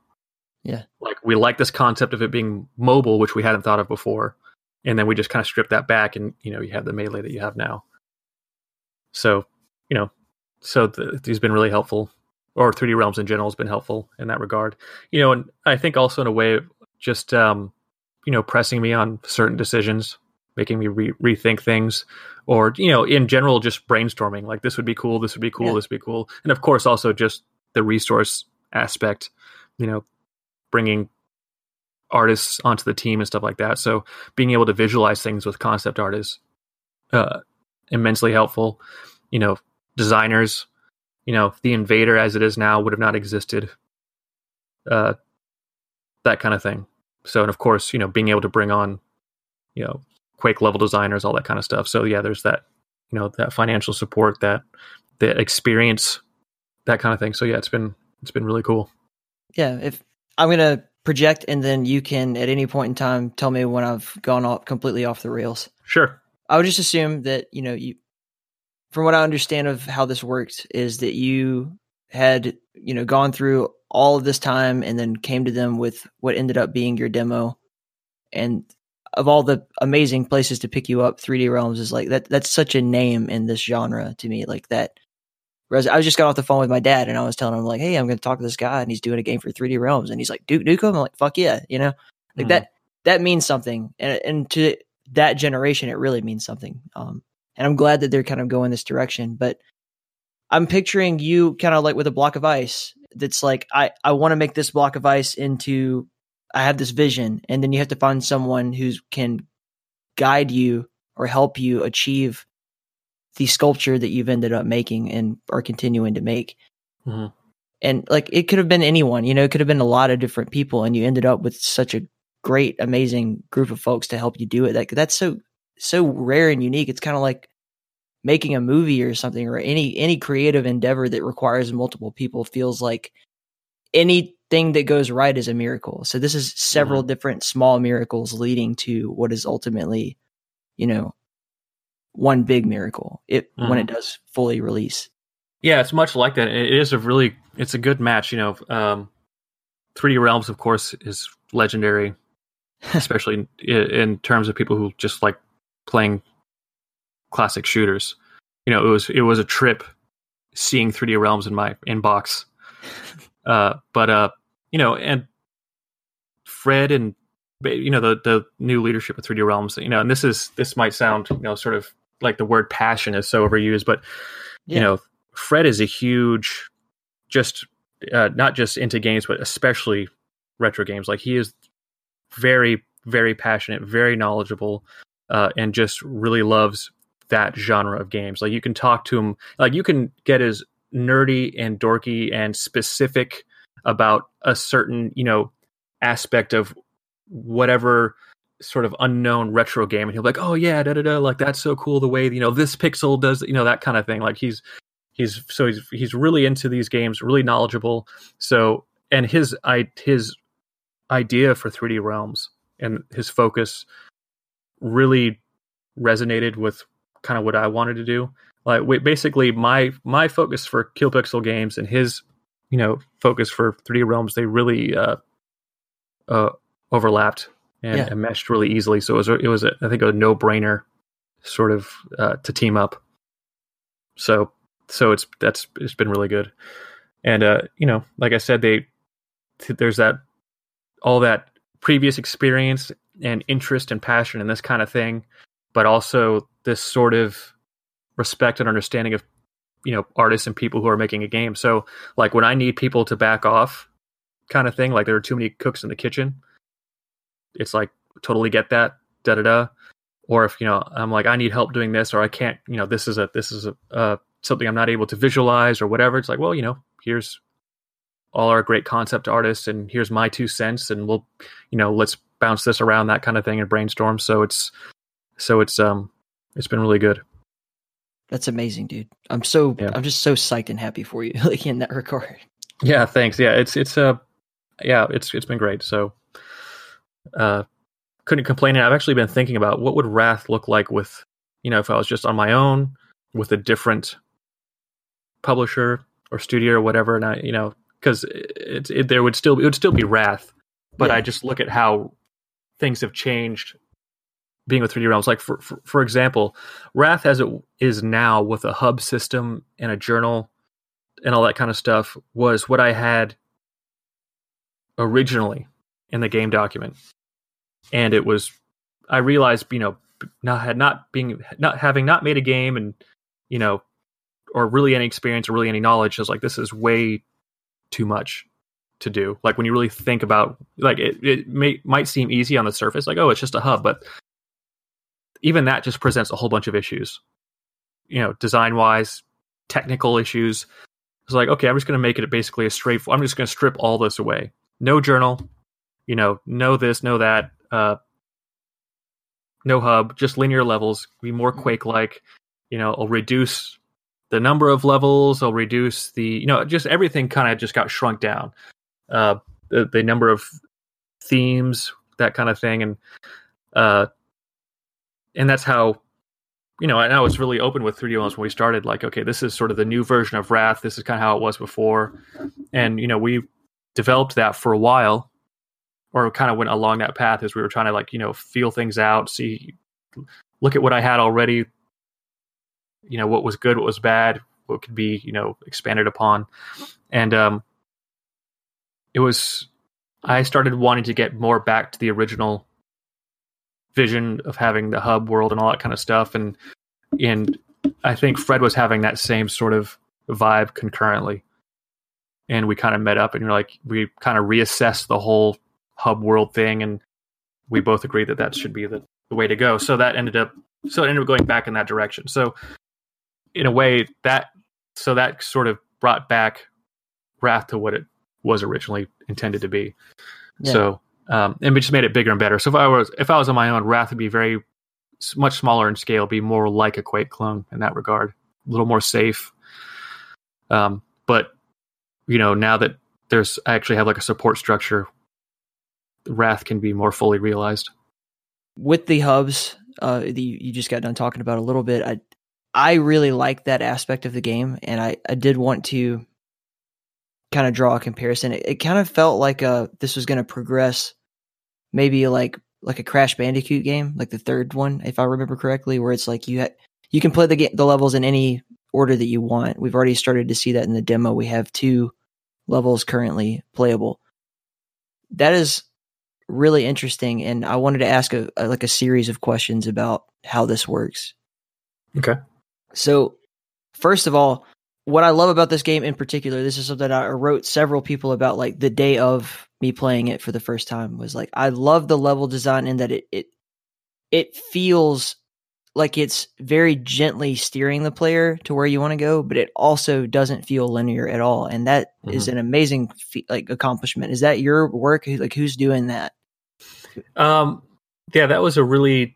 Yeah. Like we like this concept of it being mobile which we hadn't thought of before. And then we just kind of stripped that back and you know you have the melee that you have now. So you know so the, he's been really helpful or 3d realms in general has been helpful in that regard. You know and i think also in a way just um you know pressing me on certain decisions making me re- rethink things or you know in general just brainstorming like this would be cool this would be cool yeah. this would be cool. And of course also just the resource aspect you know bringing artists onto the team and stuff like that. So being able to visualize things with concept art is uh, immensely helpful. You know designers you know the invader as it is now would have not existed uh that kind of thing so and of course, you know, being able to bring on, you know, Quake level designers, all that kind of stuff. So yeah, there's that, you know, that financial support, that the experience, that kind of thing. So yeah, it's been it's been really cool. Yeah, if I'm gonna project, and then you can at any point in time tell me when I've gone off completely off the rails. Sure. I would just assume that you know you, from what I understand of how this worked, is that you had you know gone through all of this time and then came to them with what ended up being your demo and of all the amazing places to pick you up 3d realms is like that that's such a name in this genre to me like that Whereas I was just got off the phone with my dad and I was telling him like, "Hey, I'm going to talk to this guy and he's doing a game for 3D Realms." And he's like, "Duke Nukem." I'm like, "Fuck yeah!" You know, like mm. that. That means something, and and to that generation, it really means something. Um, and I'm glad that they're kind of going this direction. But I'm picturing you kind of like with a block of ice. That's like I I want to make this block of ice into. I have this vision, and then you have to find someone who can guide you or help you achieve the sculpture that you've ended up making and are continuing to make. Mm-hmm. And like it could have been anyone, you know, it could have been a lot of different people, and you ended up with such a great, amazing group of folks to help you do it. Like that's so so rare and unique. It's kind of like making a movie or something, or any any creative endeavor that requires multiple people feels like anything that goes right is a miracle. So this is several mm-hmm. different small miracles leading to what is ultimately, you know, one big miracle it mm-hmm. when it mm-hmm. does fully release. Yeah, it's much like that. It is a really it's a good match. You know, um, 3D Realms, of course, is legendary, (laughs) especially in, in terms of people who just like playing classic shooters. You know, it was it was a trip seeing 3D Realms in my inbox. (laughs) Uh, but uh, you know, and Fred and you know the the new leadership of 3D Realms. You know, and this is this might sound you know sort of like the word passion is so overused, but yeah. you know, Fred is a huge, just uh, not just into games, but especially retro games. Like he is very, very passionate, very knowledgeable, uh, and just really loves that genre of games. Like you can talk to him, like you can get as nerdy and dorky and specific about a certain, you know, aspect of whatever sort of unknown retro game and he'll be like oh yeah da da da like that's so cool the way you know this pixel does you know that kind of thing like he's he's so he's he's really into these games really knowledgeable so and his i his idea for 3d realms and his focus really resonated with kind of what i wanted to do like basically my my focus for KillPixel games and his you know focus for 3d realms they really uh uh overlapped and, yeah. and meshed really easily. So it was it was a, I think a no brainer sort of uh, to team up. So so it's that's it's been really good, and uh, you know, like I said, they there's that all that previous experience and interest and passion in this kind of thing, but also this sort of respect and understanding of you know artists and people who are making a game. So like when I need people to back off, kind of thing, like there are too many cooks in the kitchen it's like totally get that da da da or if you know i'm like i need help doing this or i can't you know this is a this is a uh, something i'm not able to visualize or whatever it's like well you know here's all our great concept artists and here's my two cents and we'll you know let's bounce this around that kind of thing and brainstorm so it's so it's um it's been really good that's amazing dude i'm so yeah. i'm just so psyched and happy for you (laughs) like in that regard yeah thanks yeah it's it's uh yeah it's it's been great so uh, couldn't complain. And I've actually been thinking about what would Wrath look like with, you know, if I was just on my own with a different publisher or studio or whatever. And I, you know, because it, it, there would still it would still be Wrath, but yeah. I just look at how things have changed. Being with 3D Realms, like for, for for example, Wrath as it is now with a hub system and a journal and all that kind of stuff was what I had originally in the game document. And it was I realized you know not had not being not having not made a game and you know or really any experience or really any knowledge I was like this is way too much to do. Like when you really think about like it, it may might seem easy on the surface like oh it's just a hub but even that just presents a whole bunch of issues you know design wise technical issues it's like okay i'm just going to make it basically a straight i'm just going to strip all this away no journal you know, no this, no that, uh, no hub, just linear levels, be more mm-hmm. Quake like. You know, I'll reduce the number of levels, I'll reduce the, you know, just everything kind of just got shrunk down. Uh, the, the number of themes, that kind of thing, and uh, and that's how you know, and I was really open with 3D when we started. Like, okay, this is sort of the new version of Wrath. This is kind of how it was before, and you know, we developed that for a while, or kind of went along that path as we were trying to like you know feel things out, see, look at what I had already. You know, what was good, what was bad, what could be you know expanded upon, and um, it was. I started wanting to get more back to the original vision of having the hub world and all that kind of stuff and and I think Fred was having that same sort of vibe concurrently. And we kind of met up and you're like we kind of reassessed the whole hub world thing and we both agreed that that should be the, the way to go. So that ended up so it ended up going back in that direction. So in a way that so that sort of brought back Wrath to what it was originally intended to be. Yeah. So um, and we just made it bigger and better. So if I was if I was on my own, Wrath would be very much smaller in scale, be more like a Quake clone in that regard, a little more safe. Um, but you know, now that there's I actually have like a support structure, Wrath can be more fully realized. With the hubs, uh, you just got done talking about a little bit. I I really like that aspect of the game, and I I did want to kind of draw a comparison. It, it kind of felt like uh this was going to progress maybe like like a Crash Bandicoot game, like the third one, if I remember correctly, where it's like you ha- you can play the ga- the levels in any order that you want. We've already started to see that in the demo. We have two levels currently playable. That is really interesting, and I wanted to ask a, a like a series of questions about how this works. Okay. So, first of all, what I love about this game in particular, this is something I wrote several people about like the day of me playing it for the first time was like I love the level design in that it it it feels like it's very gently steering the player to where you want to go, but it also doesn't feel linear at all, and that mm-hmm. is an amazing like accomplishment. Is that your work? Like who's doing that? Um, yeah, that was a really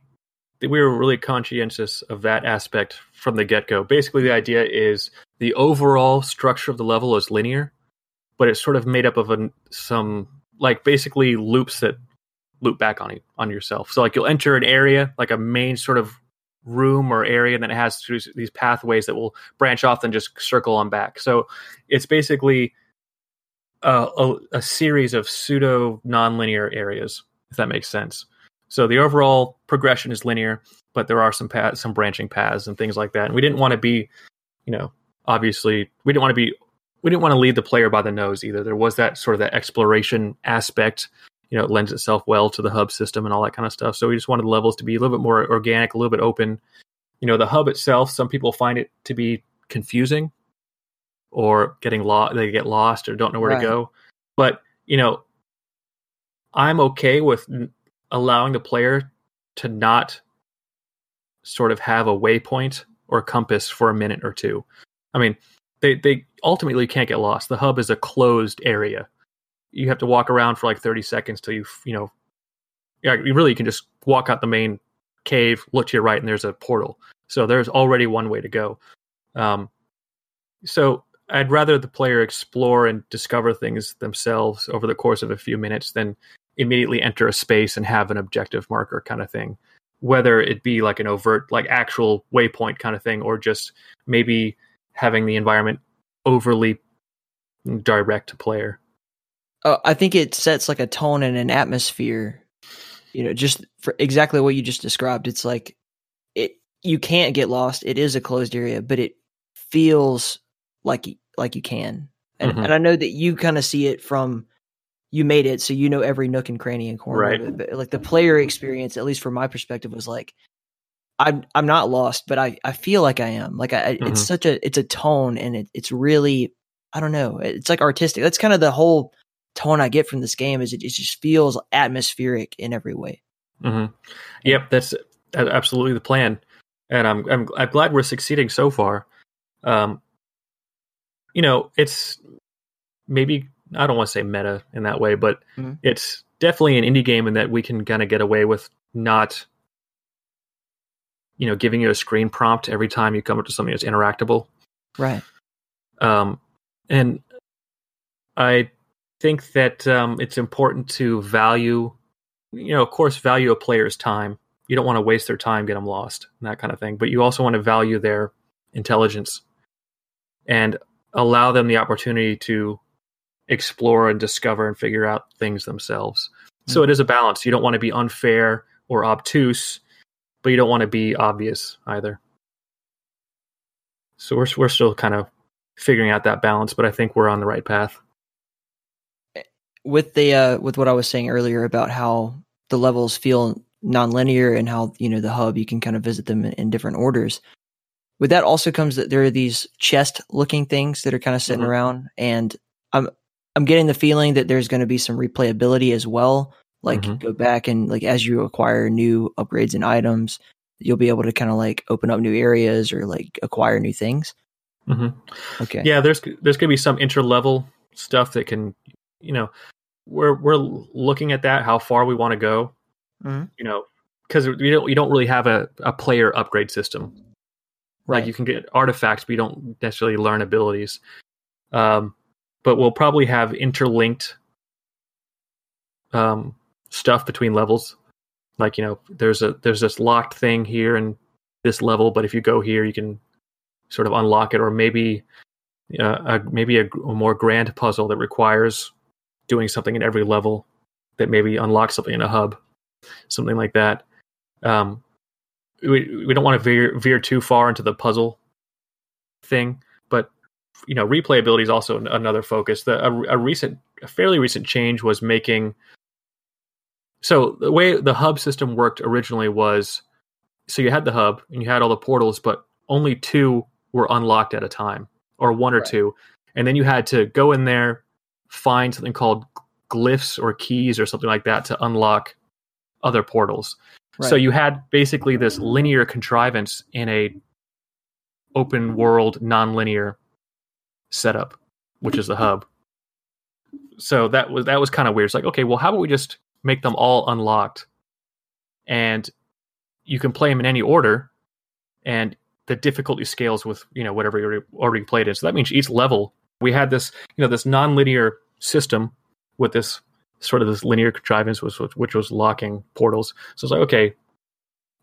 we were really conscientious of that aspect from the get go. Basically, the idea is the overall structure of the level is linear, but it's sort of made up of an, some like basically loops that loop back on you, on yourself. So like you'll enter an area, like a main sort of room or area, and then it has these pathways that will branch off and just circle on back. So it's basically a, a, a series of pseudo nonlinear areas, if that makes sense. So the overall progression is linear, but there are some paths, some branching paths and things like that. And we didn't want to be, you know, obviously we didn't want to be we didn't want to lead the player by the nose either. There was that sort of that exploration aspect. You know, it lends itself well to the hub system and all that kind of stuff. So we just wanted the levels to be a little bit more organic, a little bit open. You know, the hub itself, some people find it to be confusing or getting lost. They get lost or don't know where right. to go. But you know, I'm okay with allowing the player to not sort of have a waypoint or compass for a minute or two. I mean, they they ultimately can't get lost. The hub is a closed area. You have to walk around for like 30 seconds till you you know yeah, you really can just walk out the main cave, look to your right, and there's a portal. So there's already one way to go. Um, so I'd rather the player explore and discover things themselves over the course of a few minutes than immediately enter a space and have an objective marker kind of thing. Whether it be like an overt, like actual waypoint kind of thing, or just maybe having the environment overly direct to player. Uh, I think it sets like a tone and an atmosphere. You know, just for exactly what you just described. It's like it. You can't get lost. It is a closed area, but it feels like like you can. And, mm-hmm. and I know that you kind of see it from you made it, so you know every nook and cranny and corner. Right. But like the player experience, at least from my perspective, was like I'm I'm not lost, but I, I feel like I am. Like I, mm-hmm. it's such a it's a tone, and it, it's really I don't know. It's like artistic. That's kind of the whole tone I get from this game. Is it, it just feels atmospheric in every way. Mm-hmm. Yep, that's absolutely the plan, and I'm I'm I'm glad we're succeeding so far. Um, you know, it's maybe I don't want to say meta in that way, but mm-hmm. it's definitely an indie game in that we can kind of get away with not you know giving you a screen prompt every time you come up to something that's interactable right um and i think that um it's important to value you know of course value a player's time you don't want to waste their time get them lost that kind of thing but you also want to value their intelligence and allow them the opportunity to explore and discover and figure out things themselves. Mm-hmm. So it is a balance. You don't want to be unfair or obtuse, but you don't want to be obvious either. So we're we're still kind of figuring out that balance, but I think we're on the right path. With the uh, with what I was saying earlier about how the levels feel nonlinear and how you know the hub you can kind of visit them in, in different orders. With that also comes that there are these chest looking things that are kind of sitting mm-hmm. around, and I'm I'm getting the feeling that there's going to be some replayability as well. Like mm-hmm. go back and like as you acquire new upgrades and items, you'll be able to kind of like open up new areas or like acquire new things. Mm-hmm. Okay. Yeah, there's there's going to be some interlevel stuff that can, you know, we're we're looking at that how far we want to go. Mm-hmm. You know, because you don't you don't really have a, a player upgrade system. Right. Like you can get artifacts, but you don't necessarily learn abilities. Um, but we'll probably have interlinked um, stuff between levels. Like you know, there's a there's this locked thing here in this level, but if you go here, you can sort of unlock it, or maybe uh, a, maybe a, a more grand puzzle that requires doing something in every level that maybe unlocks something in a hub, something like that. Um, we we don't want to veer veer too far into the puzzle thing, but you know, replayability is also another focus. The a, a recent, a fairly recent change was making. So the way the hub system worked originally was, so you had the hub and you had all the portals, but only two were unlocked at a time, or one or right. two, and then you had to go in there, find something called glyphs or keys or something like that to unlock other portals. Right. So you had basically this linear contrivance in a open world non-linear setup, which is the hub. So that was that was kind of weird. It's like, okay, well, how about we just make them all unlocked, and you can play them in any order, and the difficulty scales with you know whatever you already played in. So that means each level we had this you know this non-linear system with this sort of this linear contrivance which, which was locking portals. So it's like okay,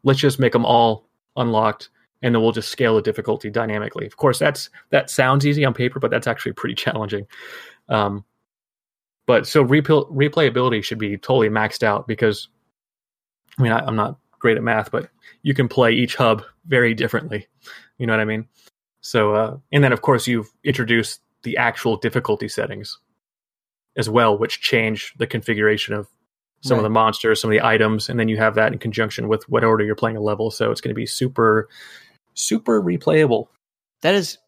let's just make them all unlocked and then we'll just scale the difficulty dynamically. Of course, that's that sounds easy on paper, but that's actually pretty (laughs) challenging. Um, but so replay, replayability should be totally maxed out because, I mean, I, I'm not great at math, but you can play each hub very differently. You know what I mean? So, uh, and then of course you've introduced the actual difficulty settings as well, which change the configuration of some right. of the monsters, some of the items, and then you have that in conjunction with what order you're playing a level. So it's going to be super super replayable. That is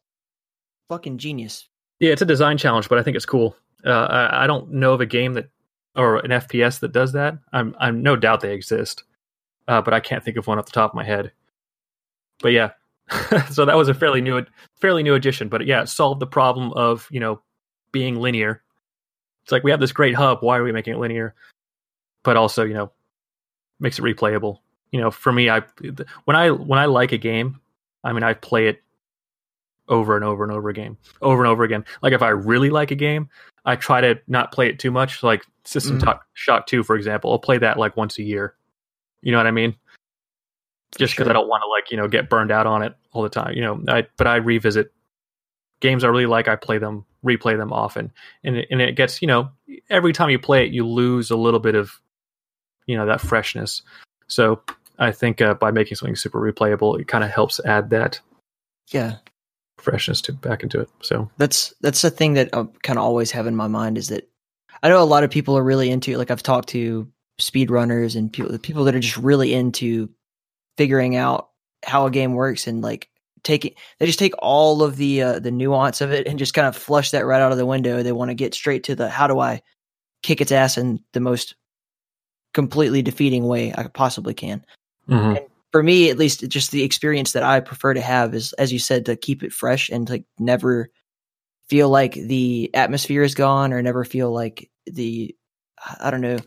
fucking genius. Yeah, it's a design challenge, but I think it's cool. Uh, I, don't know of a game that or an FPS that does that. I'm I'm no doubt they exist, uh, but I can't think of one off the top of my head. But yeah, (laughs) so that was a fairly new fairly new addition. But yeah, it solved the problem of you know being linear. It's like we have this great hub. Why are we making it linear? But also, you know, makes it replayable. You know, for me, I when I when I like a game, I mean, I play it over and over and over again, over and over again. Like if I really like a game, I try to not play it too much. Like System mm. Shock Two, for example, I'll play that like once a year. You know what I mean? Just because sure. I don't want to like you know get burned out on it all the time. You know, I but I revisit games I really like. I play them, replay them often, and it, and it gets you know every time you play it, you lose a little bit of you know that freshness. So I think uh, by making something super replayable, it kind of helps add that yeah freshness to back into it. So that's that's the thing that I kind of always have in my mind is that I know a lot of people are really into like I've talked to speedrunners and people people that are just really into figuring out how a game works and like taking they just take all of the uh, the nuance of it and just kind of flush that right out of the window. They want to get straight to the how do I kick its ass in the most completely defeating way I possibly can. Mm-hmm. For me, at least, just the experience that I prefer to have is, as you said, to keep it fresh and to never feel like the atmosphere is gone or never feel like the, I don't know,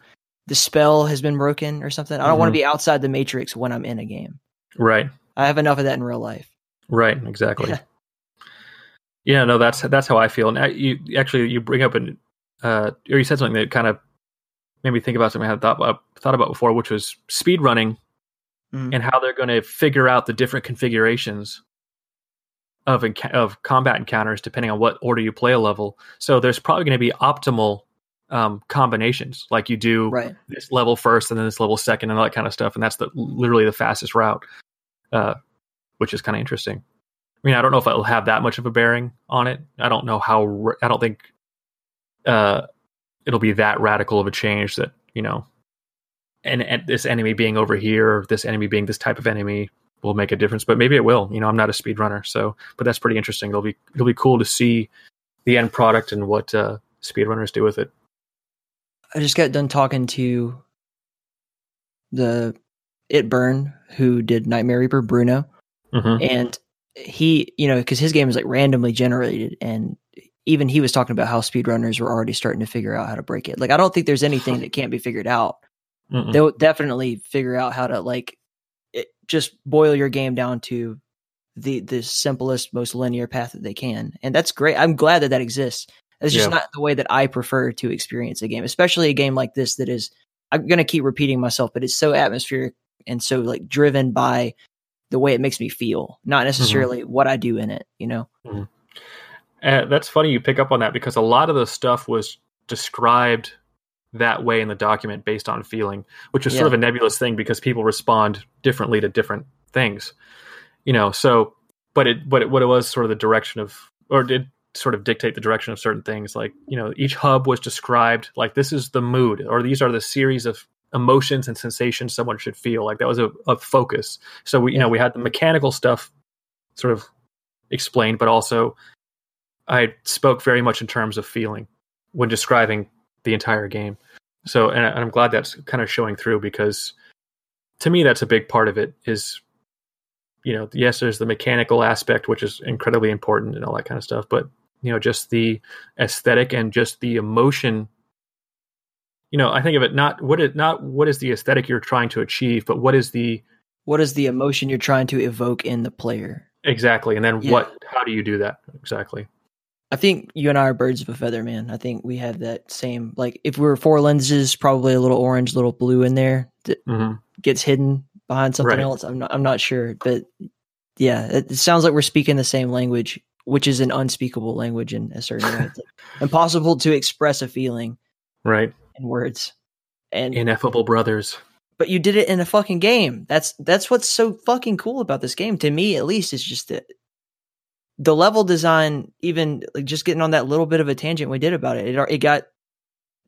the spell has been broken or something. I don't mm-hmm. want to be outside the matrix when I'm in a game. Right. I have enough of that in real life. Right. Exactly. Yeah. yeah no, that's that's how I feel. And you actually you bring up an uh, or you said something that kind of made me think about something I had thought about, thought about before, which was speed running mm. and how they're going to figure out the different configurations of of combat encounters depending on what order you play a level. So there's probably going to be optimal um, combinations, like you do right. this level first and then this level second and all that kind of stuff, and that's the literally the fastest route, uh, which is kind of interesting. I mean, I don't know if it'll have that much of a bearing on it. I don't know how. I don't think uh, it'll be that radical of a change that you know, and, and this enemy being over here, this enemy being this type of enemy will make a difference. But maybe it will. You know, I'm not a speed runner, so but that's pretty interesting. It'll be it'll be cool to see the end product and what uh, speedrunners do with it. I just got done talking to the It Burn who did Nightmare Reaper Bruno, mm-hmm. and he, you know, because his game is like randomly generated, and even he was talking about how speedrunners were already starting to figure out how to break it. Like, I don't think there's anything that can't be figured out. Mm-mm. They'll definitely figure out how to like it, just boil your game down to the the simplest, most linear path that they can, and that's great. I'm glad that that exists. It's just yeah. not the way that I prefer to experience a game, especially a game like this that is. I'm going to keep repeating myself, but it's so atmospheric and so like driven by the way it makes me feel, not mm-hmm. necessarily mm-hmm. what I do in it. You know. Mm-hmm. Uh, that's funny you pick up on that because a lot of the stuff was described that way in the document based on feeling, which is yeah. sort of a nebulous thing because people respond differently to different things. You know, so but it but it, what it was sort of the direction of or did sort of dictate the direction of certain things like you know each hub was described like this is the mood or these are the series of emotions and sensations someone should feel like that was a, a focus so we you know we had the mechanical stuff sort of explained but also I spoke very much in terms of feeling when describing the entire game. So, and I'm glad that's kind of showing through because to me, that's a big part of it is, you know, yes, there's the mechanical aspect, which is incredibly important and all that kind of stuff, but, you know, just the aesthetic and just the emotion. You know, I think of it not what it not what is the aesthetic you're trying to achieve, but what is the what is the emotion you're trying to evoke in the player exactly, and then yeah. what? How do you do that exactly? I think you and I are birds of a feather, man. I think we have that same like if we were four lenses, probably a little orange, little blue in there that mm-hmm. gets hidden behind something right. else. I'm not I'm not sure, but yeah, it, it, sounds like we're speaking the same language, which is an unspeakable language in a certain way. It's (laughs) impossible to express a feeling, right, in words. And ineffable brothers. But you did it in a fucking game. That's that's what's so fucking cool about this game. To me, at least, is just that the level design, even like just getting on that little bit of a tangent we did about it, it, it got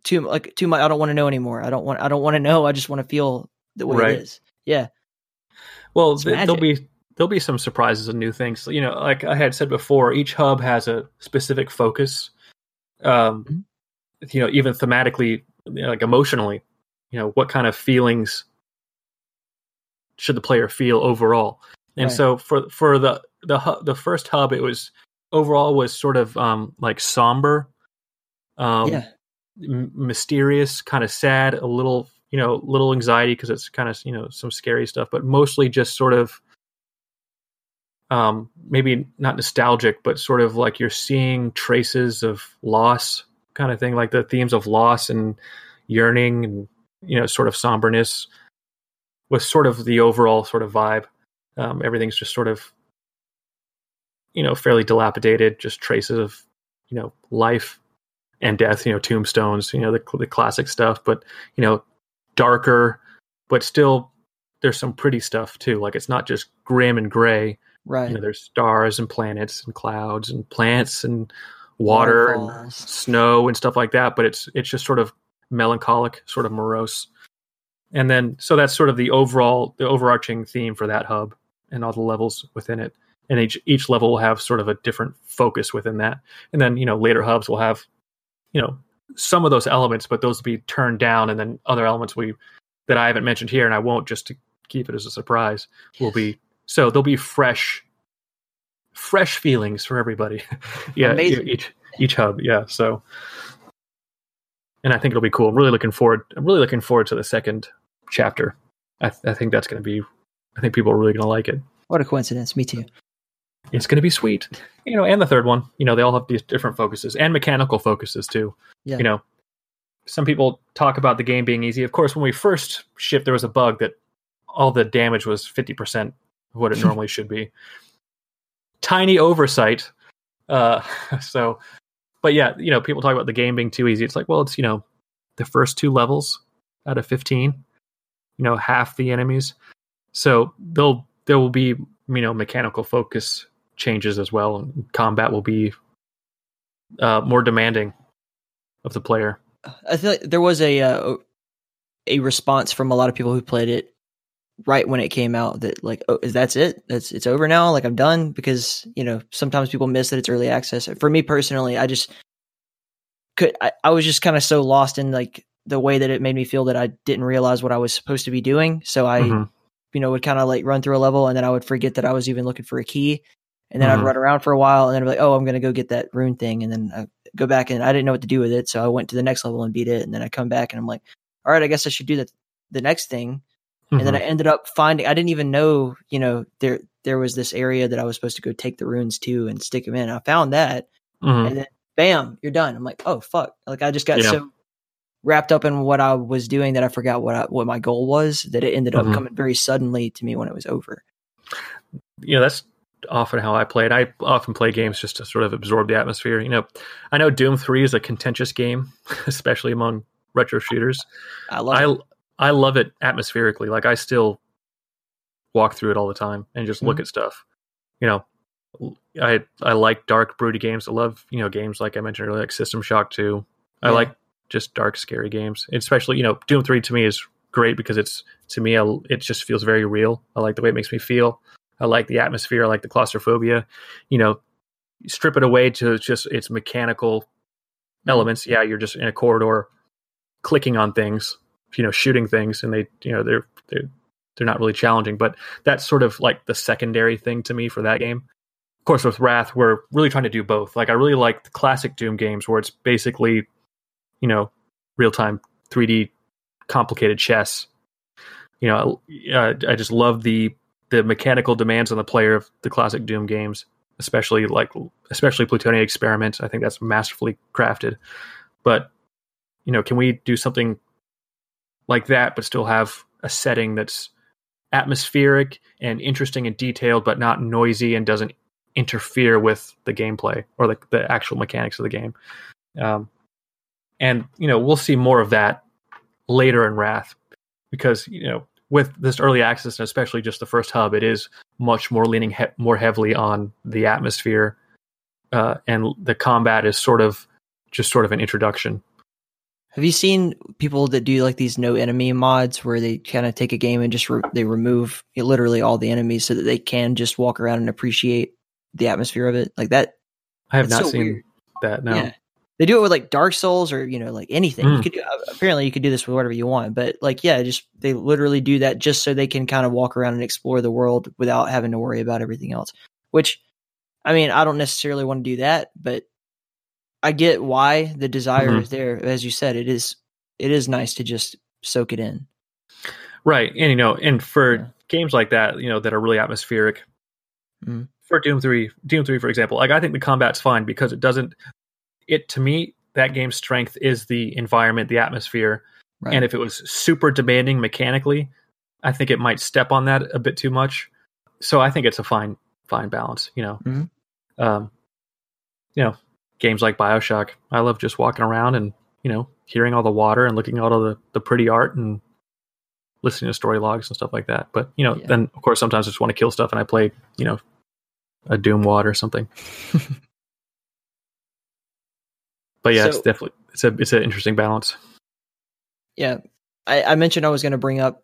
too like too much. I don't want to know anymore. I don't want. I don't want to know. I just want to feel the way right. it is. Yeah. Well, th- there'll be there'll be some surprises and new things. You know, like I had said before, each hub has a specific focus. Um, mm-hmm. you know, even thematically, you know, like emotionally, you know, what kind of feelings should the player feel overall? And right. so for for the the the first hub, it was overall was sort of um, like somber, um, yeah. m- mysterious, kind of sad, a little you know little anxiety because it's kind of you know some scary stuff, but mostly just sort of um, maybe not nostalgic, but sort of like you're seeing traces of loss, kind of thing, like the themes of loss and yearning and you know sort of somberness was sort of the overall sort of vibe. Um, everything's just sort of you know fairly dilapidated, just traces of you know life and death. You know tombstones, you know the the classic stuff, but you know darker, but still there's some pretty stuff too. Like it's not just grim and gray. Right. You know, there's stars and planets and clouds and plants and water and snow and stuff like that. But it's it's just sort of melancholic, sort of morose. And then so that's sort of the overall the overarching theme for that hub and all the levels within it and each each level will have sort of a different focus within that. And then you know later hubs will have you know some of those elements, but those will be turned down, and then other elements we that I haven't mentioned here, and I won't just to keep it as a surprise will be so there'll be fresh fresh feelings for everybody. (laughs) yeah, Amazing. each each hub. Yeah, so and I think it'll be cool. I'm really looking forward. I'm really looking forward to the second chapter. I, th- I think that's going to be. I think people are really going to like it. What a coincidence! Me too. It's going to be sweet, you know. And the third one, you know, they all have these different focuses and mechanical focuses too. Yeah. You know, some people talk about the game being easy. Of course, when we first shipped, there was a bug that all the damage was fifty percent of what it (laughs) normally should be. Tiny oversight. Uh, (laughs) so but yeah, you know, people talk about the game being too easy. It's like, well, it's you know, the first two levels out of fifteen, you know, half the enemies. So they'll there will be you know mechanical focus changes as well, and combat will be uh, more demanding of the player. I feel like there was a uh, a response from a lot of people who played it right when it came out that like oh that's it? That's it's over now? Like i'm done? Because you know sometimes people miss that it's early access. For me personally i just could i, I was just kind of so lost in like the way that it made me feel that i didn't realize what i was supposed to be doing. So i mm-hmm. You know would kind of like run through a level and then i would forget that i was even looking for a key and then mm-hmm. i'd run around for a while and then i'd be like oh i'm gonna go get that rune thing and then i go back and i didn't know what to do with it so i went to the next level and beat it and then i come back and i'm like all right i guess i should do the the next thing Mm-hmm. And then I mm-hmm. ended up finding I didn't even know, you know, there there was this area that I was supposed to go take the runes to and stick them in. I found that. Mm-hmm. And then bam, you're done. I'm like, "Oh fuck." Like I just got yeah. so wrapped up in what I was doing that I forgot what I, what my goal was that it ended up mm-hmm. coming very suddenly to me when it was over. You know, that's often how I play it. I often play games just to sort of absorb the atmosphere. You know, I know Doom 3 is a contentious game, (laughs) especially among retro shooters. I love I, it. I love it atmospherically. Like I still walk through it all the time and just look mm-hmm. at stuff. You know, I I like dark, broody games. I love you know games like I mentioned earlier, like System Shock 2. I yeah. like just dark, scary games. Especially you know, Doom Three to me is great because it's to me it just feels very real. I like the way it makes me feel. I like the atmosphere. I like the claustrophobia. You know, strip it away to just its mechanical elements. Yeah, you're just in a corridor clicking on things you know shooting things and they you know they're they're they're not really challenging but that's sort of like the secondary thing to me for that game of course with wrath we're really trying to do both like i really like the classic doom games where it's basically you know real time 3d complicated chess. You know uh, i just love the the mechanical demands on the player of the classic doom games especially like especially plutonia experiment. I think that's masterfully crafted. But you know can we do something like that, but still have a setting that's atmospheric and interesting and detailed, but not noisy and doesn't interfere with the gameplay or like the actual mechanics of the game. Um, and you know, we'll see more of that later in Wrath because you know, with this early access and especially just the first hub, it is much more leaning he- more heavily on the atmosphere, uh, and the combat is sort of just sort of an introduction have you seen people that do like these no enemy mods where they kind of take a game and just re- they remove literally all the enemies so that they can just walk around and appreciate the atmosphere of it like that? I have not so seen weird. that. No. Yeah. They do it with like Dark Souls or you know like anything. Mm. You could do, uh, apparently you could do this with whatever you want, but like yeah, just they literally do that just so they can kind of walk around and explore the world without having to worry about everything else. Which, I mean, I don't necessarily want to do that, but I get why the desire mm-hmm. is there. As you said, it is it is nice to just soak it in. Right. And you know, and for yeah. games like that, you know, that are really atmospheric. Mm-hmm. For Doom 3, Doom 3 for example, like I think the combat's fine because it doesn't it to me that game's strength is the environment, the atmosphere. Right. And if it was super demanding mechanically, I think it might step on that a bit too much. So I think it's a fine fine balance, you know. Mm-hmm. Um you know, games like Bioshock. I love just walking around and you know hearing all the water and looking at all the the pretty art and listening to story logs and stuff like that. But you know, yeah. then of course sometimes I just want to kill stuff and I play you know a Doom Wad or something. (laughs) but yeah, so, it's definitely it's a it's an interesting balance. Yeah, I, I mentioned I was going to bring up.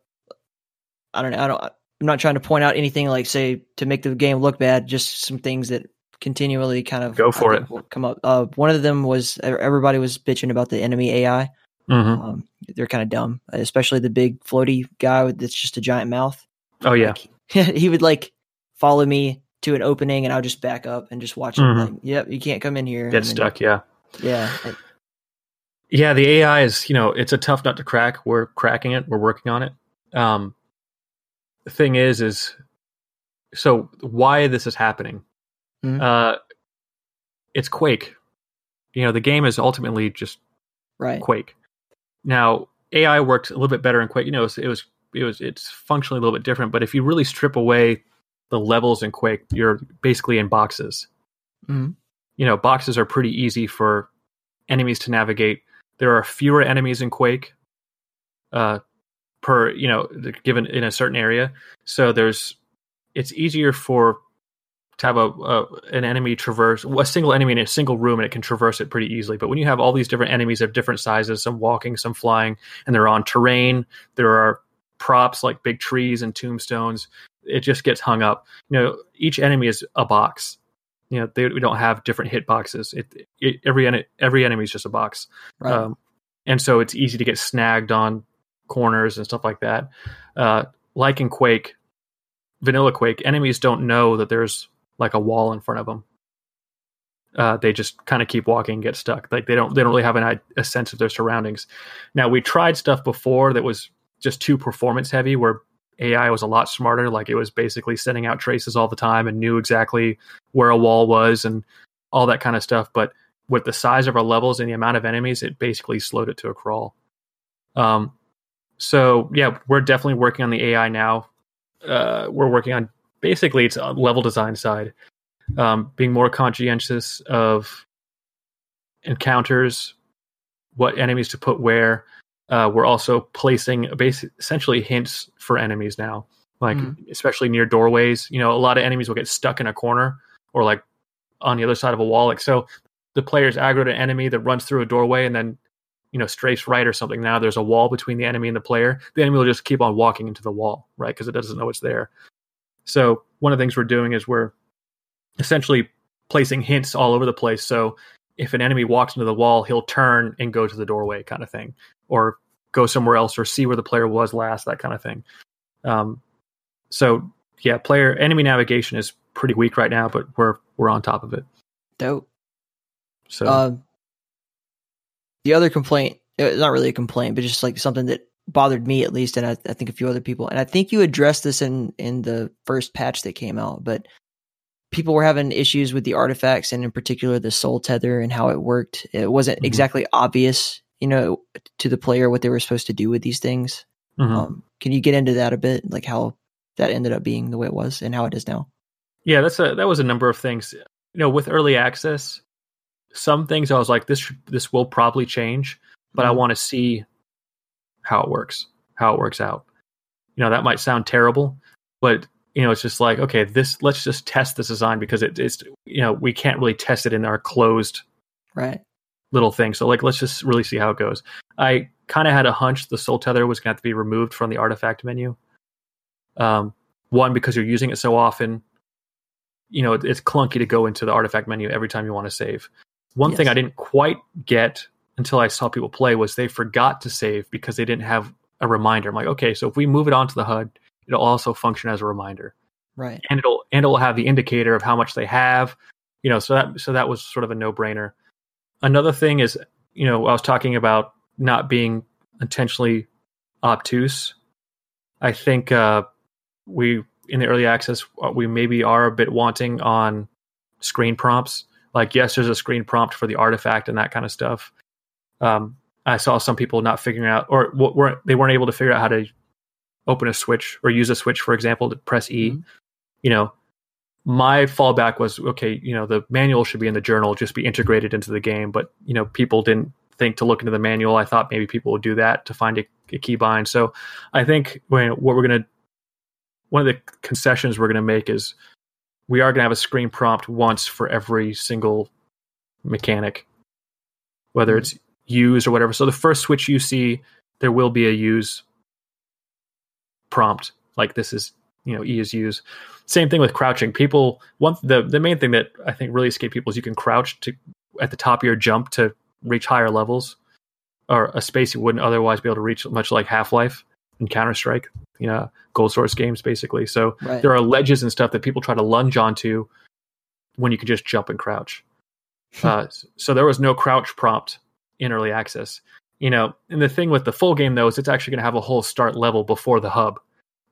I don't know. I don't. I'm not trying to point out anything like say to make the game look bad. Just some things that continually kind of go for it. Come up. Uh, one of them was everybody was bitching about the enemy AI. Mm-hmm. Um, they're kind of dumb, especially the big floaty guy that's just a giant mouth. Oh yeah, like, (laughs) he would like follow me to an opening, and I'll just back up and just watch him. Mm-hmm. Like, yep, you can't come in here. Get stuck. yeah. Yeah. Yeah, the AI is, you know, it's a tough nut to crack. We're cracking it. We're working on it. Um, the thing is, is so why this is happening? Mm-hmm. Uh, it's Quake. You know, the game is ultimately just right. Quake. Now, AI worked a little bit better in Quake. You know, it was, it was it was it's functionally a little bit different. But if you really strip away the levels in Quake, you're basically in boxes. Mm-hmm. You know, boxes are pretty easy for enemies to navigate. There are fewer enemies in Quake uh, per you know given in a certain area, so there's it's easier for to have a, a, an enemy traverse a single enemy in a single room and it can traverse it pretty easily. But when you have all these different enemies of different sizes, some walking, some flying, and they're on terrain, there are props like big trees and tombstones. It just gets hung up. You know, each enemy is a box. You know, they, we don't have different hit boxes. It, it every every enemy is just a box, right. um, and so it's easy to get snagged on corners and stuff like that. Uh, like in Quake, Vanilla Quake, enemies don't know that there's like a wall in front of them. Uh, they just kind of keep walking and get stuck. Like they don't they don't really have an, a sense of their surroundings. Now we tried stuff before that was just too performance heavy, where AI was a lot smarter. Like it was basically sending out traces all the time and knew exactly where a wall was and all that kind of stuff. But with the size of our levels and the amount of enemies, it basically slowed it to a crawl. Um, so yeah, we're definitely working on the AI now. Uh, we're working on basically it's a level design side, um, being more conscientious of encounters, what enemies to put where. Uh, we're also placing basic, essentially hints for enemies now, like mm. especially near doorways. You know, a lot of enemies will get stuck in a corner or like on the other side of a wall. Like so, the player's aggroed an enemy that runs through a doorway and then you know strafes right or something. Now there's a wall between the enemy and the player. The enemy will just keep on walking into the wall, right? Because it doesn't know it's there. So one of the things we're doing is we're essentially placing hints all over the place. So if an enemy walks into the wall, he'll turn and go to the doorway, kind of thing, or go somewhere else, or see where the player was last, that kind of thing. Um, so yeah, player enemy navigation is pretty weak right now, but we're we're on top of it. Dope. So uh, the other complaint, uh, not really a complaint, but just like something that bothered me at least, and I, I, think a few other people. And I think you addressed this in in the first patch that came out, but people were having issues with the artifacts and in particular the soul tether and how it worked. It wasn't mm-hmm. exactly obvious, you know, to the player what they were supposed to do with these things. Mm-hmm. Um, can you get into that a bit, like how that ended up being the way it was and how it is now? Yeah, that's a that was a number of things. You know, with early access, some things I was like, this this will probably change, but mm-hmm. I want to see how it works, how it works out. You know, that might sound terrible, but you know, it's just like, okay, this let's just test this design because it, it's you know, we can't really test it in our closed right little thing. So like let's just really see how it goes. I kind of had a hunch the soul tether was gonna have to be removed from the artifact menu. Um one, because you're using it so often, you know, it's clunky to go into the artifact menu every time you want to save. One yes. thing I didn't quite get until I saw people play was they forgot to save because they didn't have a reminder. I'm like, okay, so if we move it onto the HUD, it'll also function as a reminder. Right. And it'll and it'll have the indicator of how much they have. You know, so that so that was sort of a no brainer. Another thing is, you know, I was talking about not being intentionally obtuse. I think uh, we in the early access uh, we maybe are a bit wanting on screen prompts. Like, yes, there's a screen prompt for the artifact and that kind of stuff, um, I saw some people not figuring out, or weren't they weren't able to figure out how to open a switch or use a switch, for example, to press E. Mm-hmm. You know, my fallback was okay. You know, the manual should be in the journal, just be integrated into the game. But you know, people didn't think to look into the manual. I thought maybe people would do that to find a, a keybind. So I think when, what we're gonna one of the concessions we're gonna make is we are gonna have a screen prompt once for every single mechanic, whether mm-hmm. it's use or whatever. So the first switch you see, there will be a use prompt. Like this is, you know, E is use. Same thing with crouching. People one the the main thing that I think really escape people is you can crouch to at the top of your jump to reach higher levels or a space you wouldn't otherwise be able to reach, much like Half Life and Counter Strike, you know, Gold Source games basically. So right. there are ledges and stuff that people try to lunge onto when you can just jump and crouch. uh, so there was no crouch prompt in early access. You know, and the thing with the full game though is it's actually going to have a whole start level before the hub.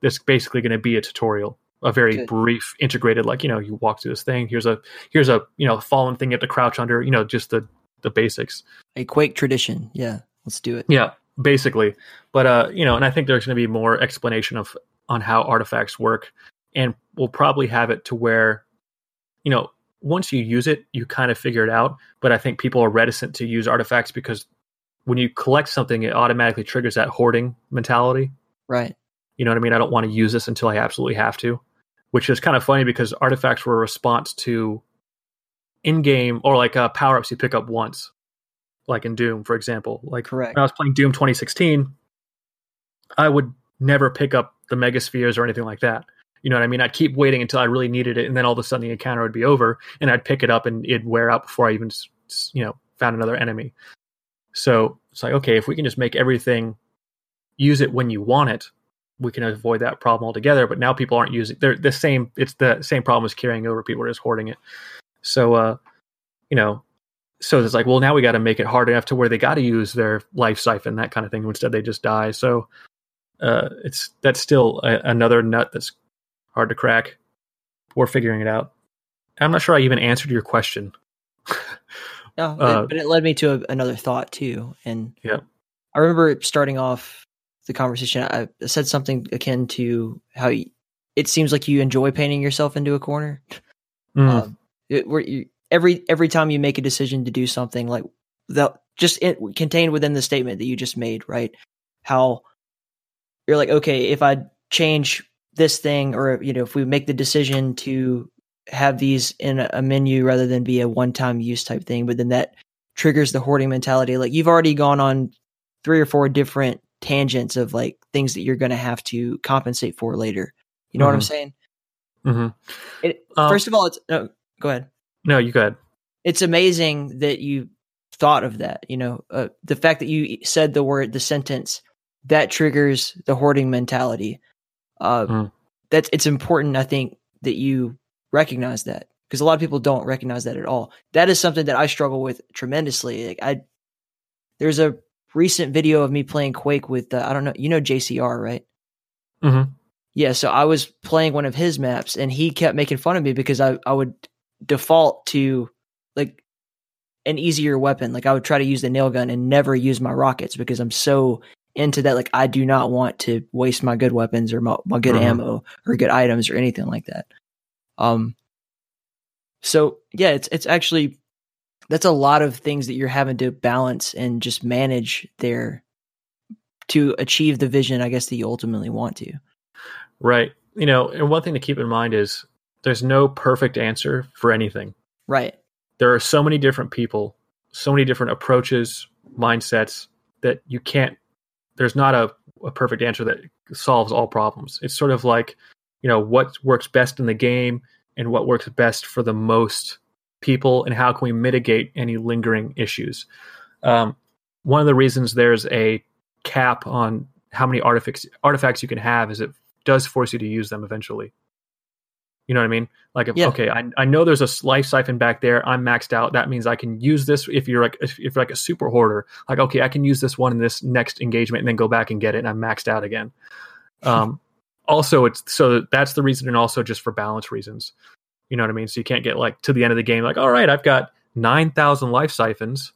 That's basically going to be a tutorial, a very Good. brief, integrated. Like you know, you walk through this thing. Here's a here's a you know fallen thing you have to crouch under. You know, just the the basics. A Quake tradition. Yeah, let's do it. Yeah, basically. But uh, you know, and I think there's going to be more explanation of on how artifacts work, and we'll probably have it to where, you know, once you use it, you kind of figure it out. But I think people are reticent to use artifacts because when you collect something, it automatically triggers that hoarding mentality. Right. You know what I mean? I don't want to use this until I absolutely have to, which is kind of funny because artifacts were a response to in game or like uh, power ups you pick up once, like in Doom, for example. Like Correct. when I was playing Doom 2016, I would never pick up the megaspheres or anything like that. You know what I mean? I'd keep waiting until I really needed it, and then all of a sudden the encounter would be over, and I'd pick it up and it'd wear out before I even, you know, found another enemy. So it's like, okay, if we can just make everything use it when you want it, we can avoid that problem altogether. But now people aren't using they're the same. It's the same problem as carrying over. People are just hoarding it. So, uh, you know, so it's like, well, now we got to make it hard enough to where they got to use their life siphon, that kind of thing. Instead, they just die. So, uh, it's that's still a, another nut that's hard to crack. We're figuring it out. I'm not sure I even answered your question. no, (laughs) uh, but it led me to a, another thought too. And yeah, I remember starting off the conversation. I said something akin to how you, it seems like you enjoy painting yourself into a corner. Mm. Um, it, where you, every every time you make a decision to do something, like that, just it, contained within the statement that you just made, right? How you're like, okay, if I change this thing or you know if we make the decision to have these in a menu rather than be a one-time use type thing but then that triggers the hoarding mentality like you've already gone on three or four different tangents of like things that you're going to have to compensate for later you know mm-hmm. what i'm mm-hmm. saying mm-hmm. it, um, first of all it's no go ahead no you go ahead it's amazing that you thought of that you know uh, the fact that you said the word the sentence that triggers the hoarding mentality uh, mm. That's it's important. I think that you recognize that because a lot of people don't recognize that at all. That is something that I struggle with tremendously. Like I, there's a recent video of me playing Quake with uh, I don't know, you know JCR, right? Mm-hmm. Yeah, so I was playing one of his maps, and he kept making fun of me because I I would default to like an easier weapon. Like I would try to use the nail gun and never use my rockets because I'm so into that. Like I do not want to waste my good weapons or my, my good mm-hmm. ammo or good items or anything like that. Um, so yeah, it's it's actually that's a lot of things that you're having to balance and just manage there to achieve the vision, I guess, that you ultimately want to. Right. You know, and one thing to keep in mind is there's no perfect answer for anything. Right. There are so many different people, so many different approaches, mindsets that you can't there's not a, a perfect answer that solves all problems. It's sort of like, you know, what works best in the game and what works best for the most people and how can we mitigate any lingering issues. Um, one of the reasons there's a cap on how many artifacts artifacts you can have is it does force you to use them eventually. You know what I mean? Like, if, yeah. okay, I, I know there's a life siphon back there. I'm maxed out. That means I can use this. If you're like, if, if you're like a super hoarder, like, okay, I can use this one in this next engagement and then go back and get it. And I'm maxed out again. (laughs) Um, also, it's so that's the reason, and also just for balance reasons. You know what I mean? So you can't get like to the end of the game, like, all right, I've got nine thousand life siphons.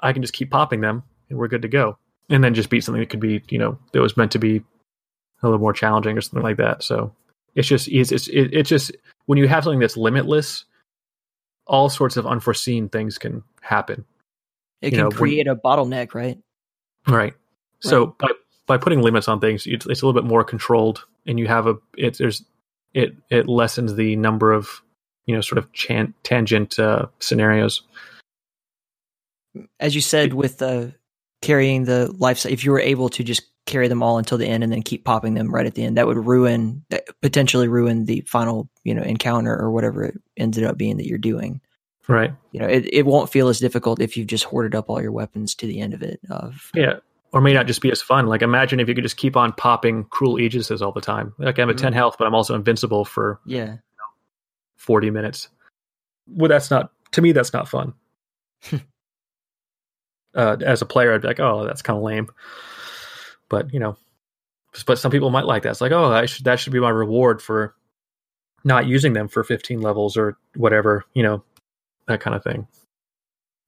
I can just keep popping them, and we're good to go. And then just beat something that could be, you know, that was meant to be a little more challenging or something like that. So it's just it's it's, it's just when you have something that's limitless, all sorts of unforeseen things can happen. It you can know, create when, a bottleneck, right? Right. right. So by by putting limits on things, it's, it's a little bit more controlled, and you have a it there's it it lessens the number of you know sort of chan- tangent uh, scenarios. As you said, with the carrying the life, if you were able to just carry them all until the end and then keep popping them right at the end. That would ruin, potentially ruin the final, you know, encounter or whatever it ended up being that you're doing. Right. You know, it, it won't feel as difficult if you've just hoarded up all your weapons to the end of it. Of yeah, or may not just be as fun. Like imagine if you could just keep on popping cruel aegises all the time. Like I'm at mm-hmm. ten health, but I'm also invincible for yeah you know, forty minutes. Well, that's not to me. That's not fun. (laughs) uh, as a player, I'd be like, oh, that's kind of lame. But you know, but some people might like that. It's like, oh, I should that should be my reward for not using them for 15 levels or whatever, you know, that kind of thing.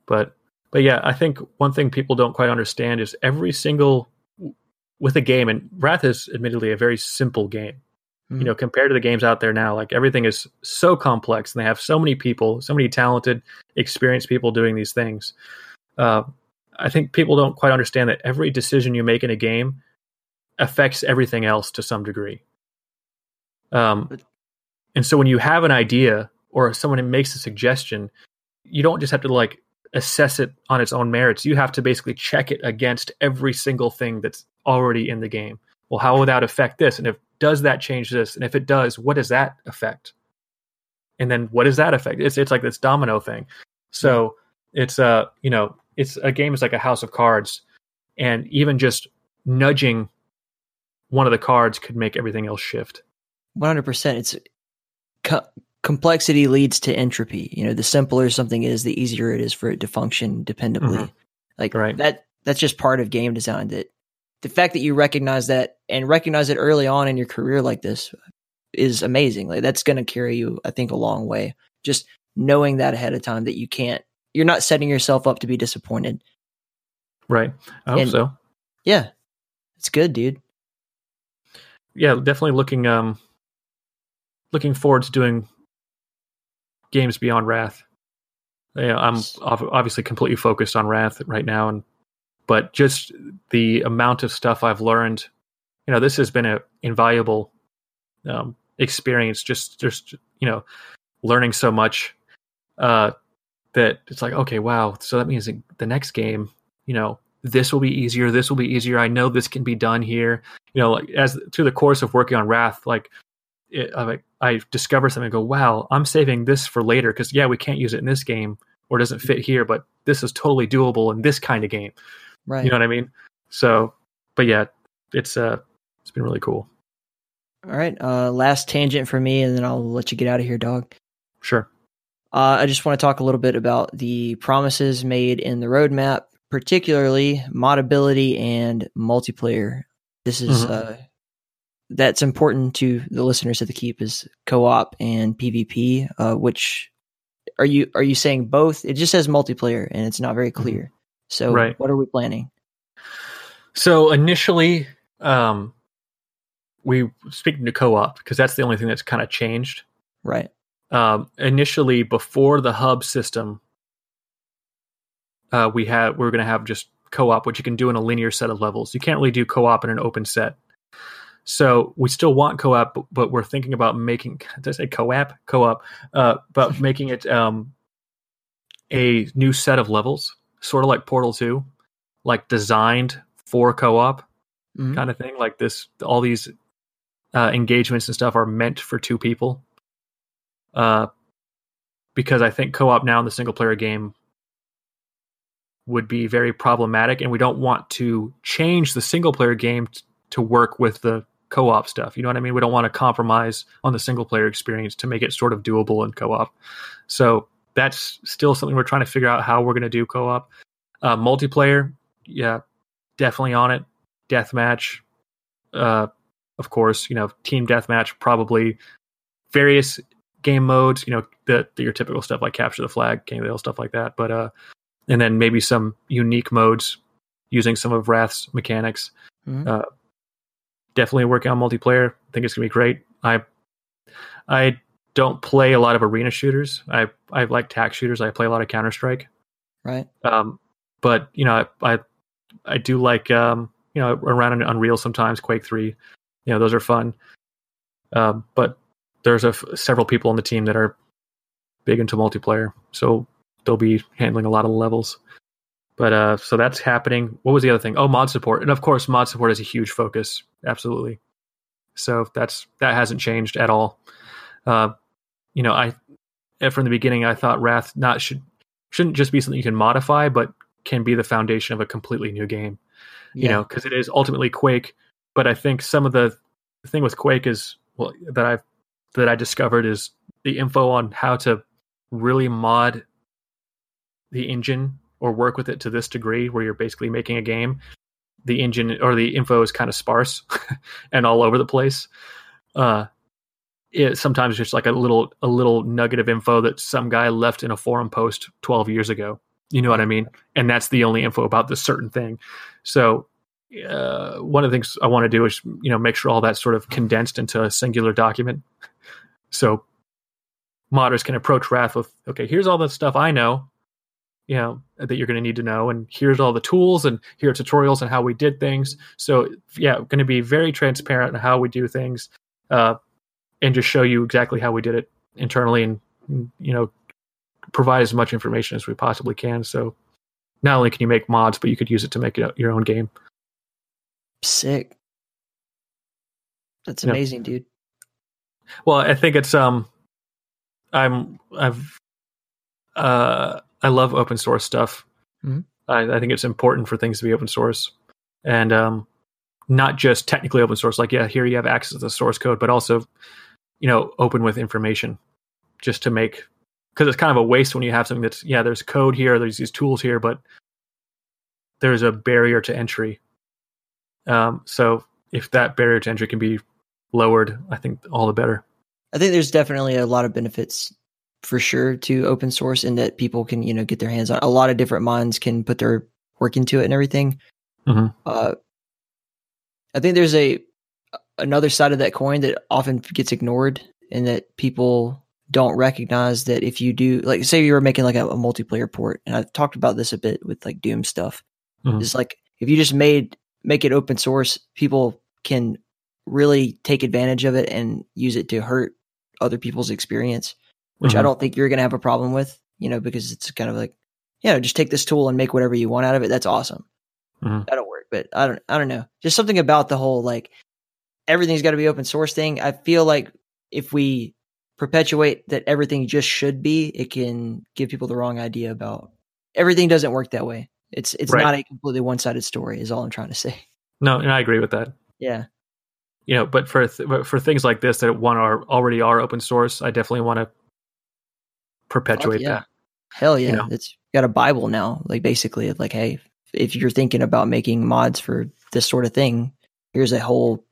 But but yeah, I think one thing people don't quite understand is every single with a game, and Wrath is admittedly a very simple game. Mm-hmm. You know, compared to the games out there now, like everything is so complex, and they have so many people, so many talented, experienced people doing these things. Uh, I think people don't quite understand that every decision you make in a game affects everything else to some degree. Um, and so when you have an idea or someone makes a suggestion, you don't just have to like assess it on its own merits. You have to basically check it against every single thing that's already in the game. Well, how will that affect this? And if does that change this? And if it does, what does that affect? And then what does that affect? It's it's like this domino thing. So it's uh you know it's a game is like a house of cards, and even just nudging one of the cards could make everything else shift. One hundred percent. It's complexity leads to entropy. You know, the simpler something is, the easier it is for it to function dependably. Mm-hmm. Like right. that. That's just part of game design. That the fact that you recognize that and recognize it early on in your career like this is amazing. Like that's going to carry you, I think, a long way. Just knowing that ahead of time that you can't, you're not setting yourself up to be disappointed. Right. I hope and, so. Yeah, it's good, dude. Yeah, definitely looking um looking forward to doing games beyond Wrath. Yeah, I'm obviously completely focused on Wrath right now, and but just the amount of stuff I've learned, you know, this has been a invaluable um, experience. Just, just you know, learning so much uh, that it's like, okay, wow. So that means the next game, you know, this will be easier. This will be easier. I know this can be done here. You know, like as through the course of working on Wrath, like it, I, I discover something and go, wow, I'm saving this for later because yeah, we can't use it in this game or it doesn't fit here, but this is totally doable in this kind of game. Right. You know what I mean? So, but yeah, it's uh, it's been really cool. All right. Uh, last tangent for me, and then I'll let you get out of here, dog. Sure. Uh, I just want to talk a little bit about the promises made in the roadmap, particularly modability and multiplayer. This is mm-hmm. uh, that's important to the listeners of the keep is co-op and PvP. Uh, which are you are you saying both? It just says multiplayer and it's not very mm-hmm. clear. So right. what are we planning? So initially, um, we speaking to co-op because that's the only thing that's kind of changed. Right. Um, initially, before the hub system, uh, we had we are going to have just co-op, which you can do in a linear set of levels. You can't really do co-op in an open set. So we still want co-op, but, we're thinking about making. (laughs) Did I say co-op? Co-op, uh, but (laughs) making it um, a new set of levels, sort of like Portal Two, like designed for co-op mm-hmm. kind of thing. Like this, all these uh, engagements and stuff are meant for two people. Uh, because I think co-op now in the single player game would be very problematic, and we don't want to change the single player game t- to work with the co-op stuff. You know what I mean? We don't want to compromise on the single player experience to make it sort of doable in co-op. So that's still something we're trying to figure out how we're going to do co-op. Uh, multiplayer, yeah, definitely on it. Deathmatch, uh, of course. You know, team deathmatch, probably various game modes. You know, the, the your typical stuff like capture the flag, King of the Hill, stuff like that. But uh, and then maybe some unique modes using some of Wrath's mechanics. Mm-hmm. Uh, definitely working on multiplayer. I think it's gonna be great. I I don't play a lot of arena shooters. I I like tac shooters. I play a lot of Counter Strike. Right. Um, but you know, I I, I do like um, you know around Unreal sometimes. Quake Three, you know, those are fun. Um, but there's a f- several people on the team that are big into multiplayer, so they'll be handling a lot of the levels. But uh, so that's happening. What was the other thing? Oh, mod support, and of course, mod support is a huge focus. Absolutely. So that's that hasn't changed at all. Uh, you know, I from the beginning I thought Wrath not should shouldn't just be something you can modify, but can be the foundation of a completely new game. Yeah. You know, because it is ultimately Quake. But I think some of the, the thing with Quake is well that I've that I discovered is the info on how to really mod the engine or work with it to this degree where you're basically making a game, the engine or the info is kind of sparse (laughs) and all over the place. Uh, it sometimes just like a little a little nugget of info that some guy left in a forum post 12 years ago. You know what I mean? And that's the only info about this certain thing. So uh, one of the things I want to do is you know make sure all that's sort of condensed into a singular document. So modders can approach Wrath with, okay, here's all the stuff I know, you know, that you're going to need to know, and here's all the tools, and here are tutorials on how we did things. So yeah, going to be very transparent on how we do things, uh, and just show you exactly how we did it internally, and you know, provide as much information as we possibly can. So not only can you make mods, but you could use it to make it your own game. Sick. That's amazing, dude. Well, I think it's um I'm I've uh I love open source stuff. Mm-hmm. I, I think it's important for things to be open source. And um not just technically open source, like yeah, here you have access to the source code, but also, you know, open with information just to make because it's kind of a waste when you have something that's yeah, there's code here, there's these tools here, but there's a barrier to entry um, so if that barrier to entry can be lowered, I think all the better. I think there's definitely a lot of benefits for sure to open source and that people can, you know, get their hands on. A lot of different minds can put their work into it and everything. Mm-hmm. Uh, I think there's a another side of that coin that often gets ignored and that people don't recognize that if you do like say you were making like a, a multiplayer port and I've talked about this a bit with like Doom stuff. Mm-hmm. It's like if you just made make it open source, people can really take advantage of it and use it to hurt other people's experience, which mm-hmm. I don't think you're going to have a problem with, you know, because it's kind of like, you know, just take this tool and make whatever you want out of it. That's awesome. Mm-hmm. That'll work. But I don't, I don't know. Just something about the whole like everything's got to be open source thing. I feel like if we perpetuate that everything just should be, it can give people the wrong idea about everything doesn't work that way. It's it's right. not a completely one sided story. Is all I'm trying to say. No, and I agree with that. Yeah. You know, but for th- for things like this that one are already are open source, I definitely want to perpetuate yeah. that. Hell yeah, you know? it's got a Bible now. Like basically, like hey, if you're thinking about making mods for this sort of thing, here's a whole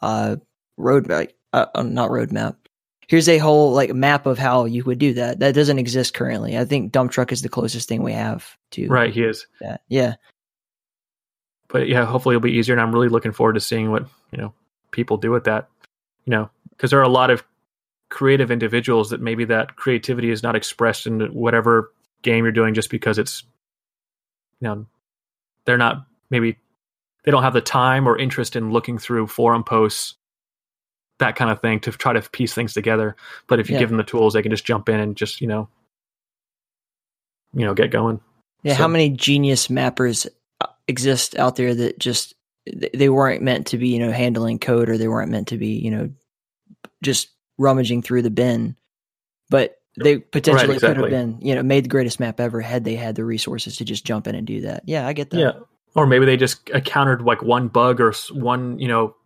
uh roadmap, uh, uh, not roadmap, here's a whole like map of how you would do that. That doesn't exist currently. I think Dump Truck is the closest thing we have to right. He is that. Yeah. But yeah, hopefully it'll be easier, and I'm really looking forward to seeing what you know people do with that. You know, because there are a lot of creative individuals that maybe that creativity is not expressed in whatever game you're doing just because it's you know they're not maybe they don't have the time or interest in looking through forum posts that kind of thing to try to piece things together. But if you yeah. give them the tools, they can just jump in and just you know, you know, get going. Yeah, so. how many genius mappers uh, exist out there that just they weren't meant to be you know handling code or they weren't meant to be you know just rummaging through the bin, but they potentially right, exactly. could have been you know made the greatest map ever had they had the resources to just jump in and do that. Yeah, I get that. Yeah. Or maybe they just encountered like one bug or one, you know,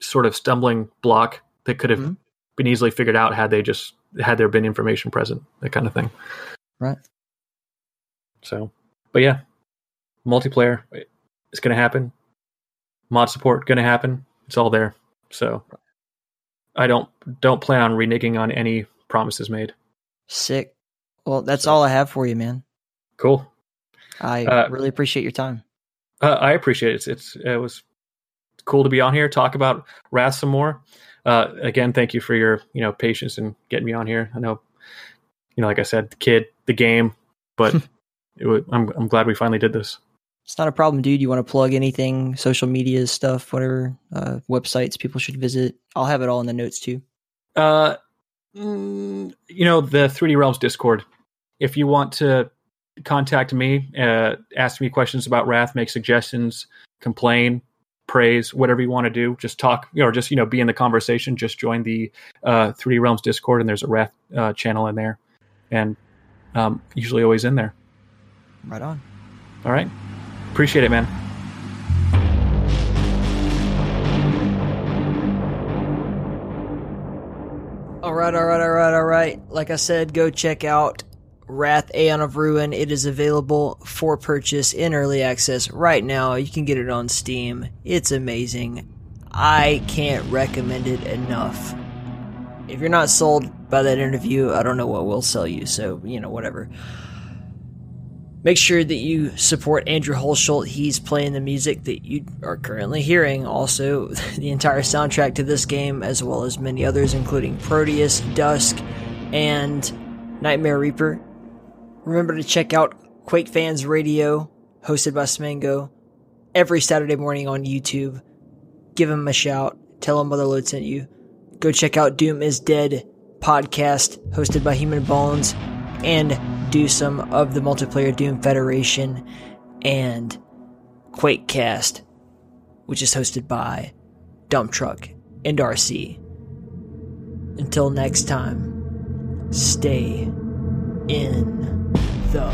sort of stumbling block that could have mm-hmm. been easily figured out had they just had there been information present, that kind of thing. Right. So, but yeah, multiplayer is going to happen. Mod support going to happen. It's all there. So, I don't don't plan on reneging on any promises made. Sick. Well, that's so. all I have for you, man. Cool. I uh, really appreciate your time. Uh, I appreciate it. It's, it's it was cool to be on here, talk about Wrath some more. Uh, again, thank you for your you know patience and getting me on here. I know, you know, like I said, the kid, the game, but (laughs) it I'm I'm glad we finally did this. It's not a problem, dude. You want to plug anything, social media stuff, whatever, uh, websites people should visit? I'll have it all in the notes too. Uh, mm, you know, the 3D Realms Discord. If you want to contact me, uh, ask me questions about Wrath, make suggestions, complain, praise, whatever you want to do. Just talk, you know, or just you know, be in the conversation. Just join the uh, 3D Realms Discord, and there's a Wrath uh, channel in there, and um, usually always in there. Right on. All right, appreciate it, man. All right, all right, all right, all right. Like I said, go check out Wrath Aeon of Ruin. It is available for purchase in early access right now. You can get it on Steam. It's amazing. I can't recommend it enough. If you're not sold by that interview, I don't know what will sell you, so, you know, whatever. Make sure that you support Andrew Hulshult. He's playing the music that you are currently hearing. Also, (laughs) the entire soundtrack to this game, as well as many others, including Prodeus, Dusk, and Nightmare Reaper. Remember to check out Quake Fans Radio, hosted by Smango, every Saturday morning on YouTube. Give him a shout. Tell him Motherload sent you. Go check out Doom is Dead podcast, hosted by Human Bones, and do some of the multiplayer Doom Federation and QuakeCast, which is hosted by Dump Truck and RC. Until next time, stay in the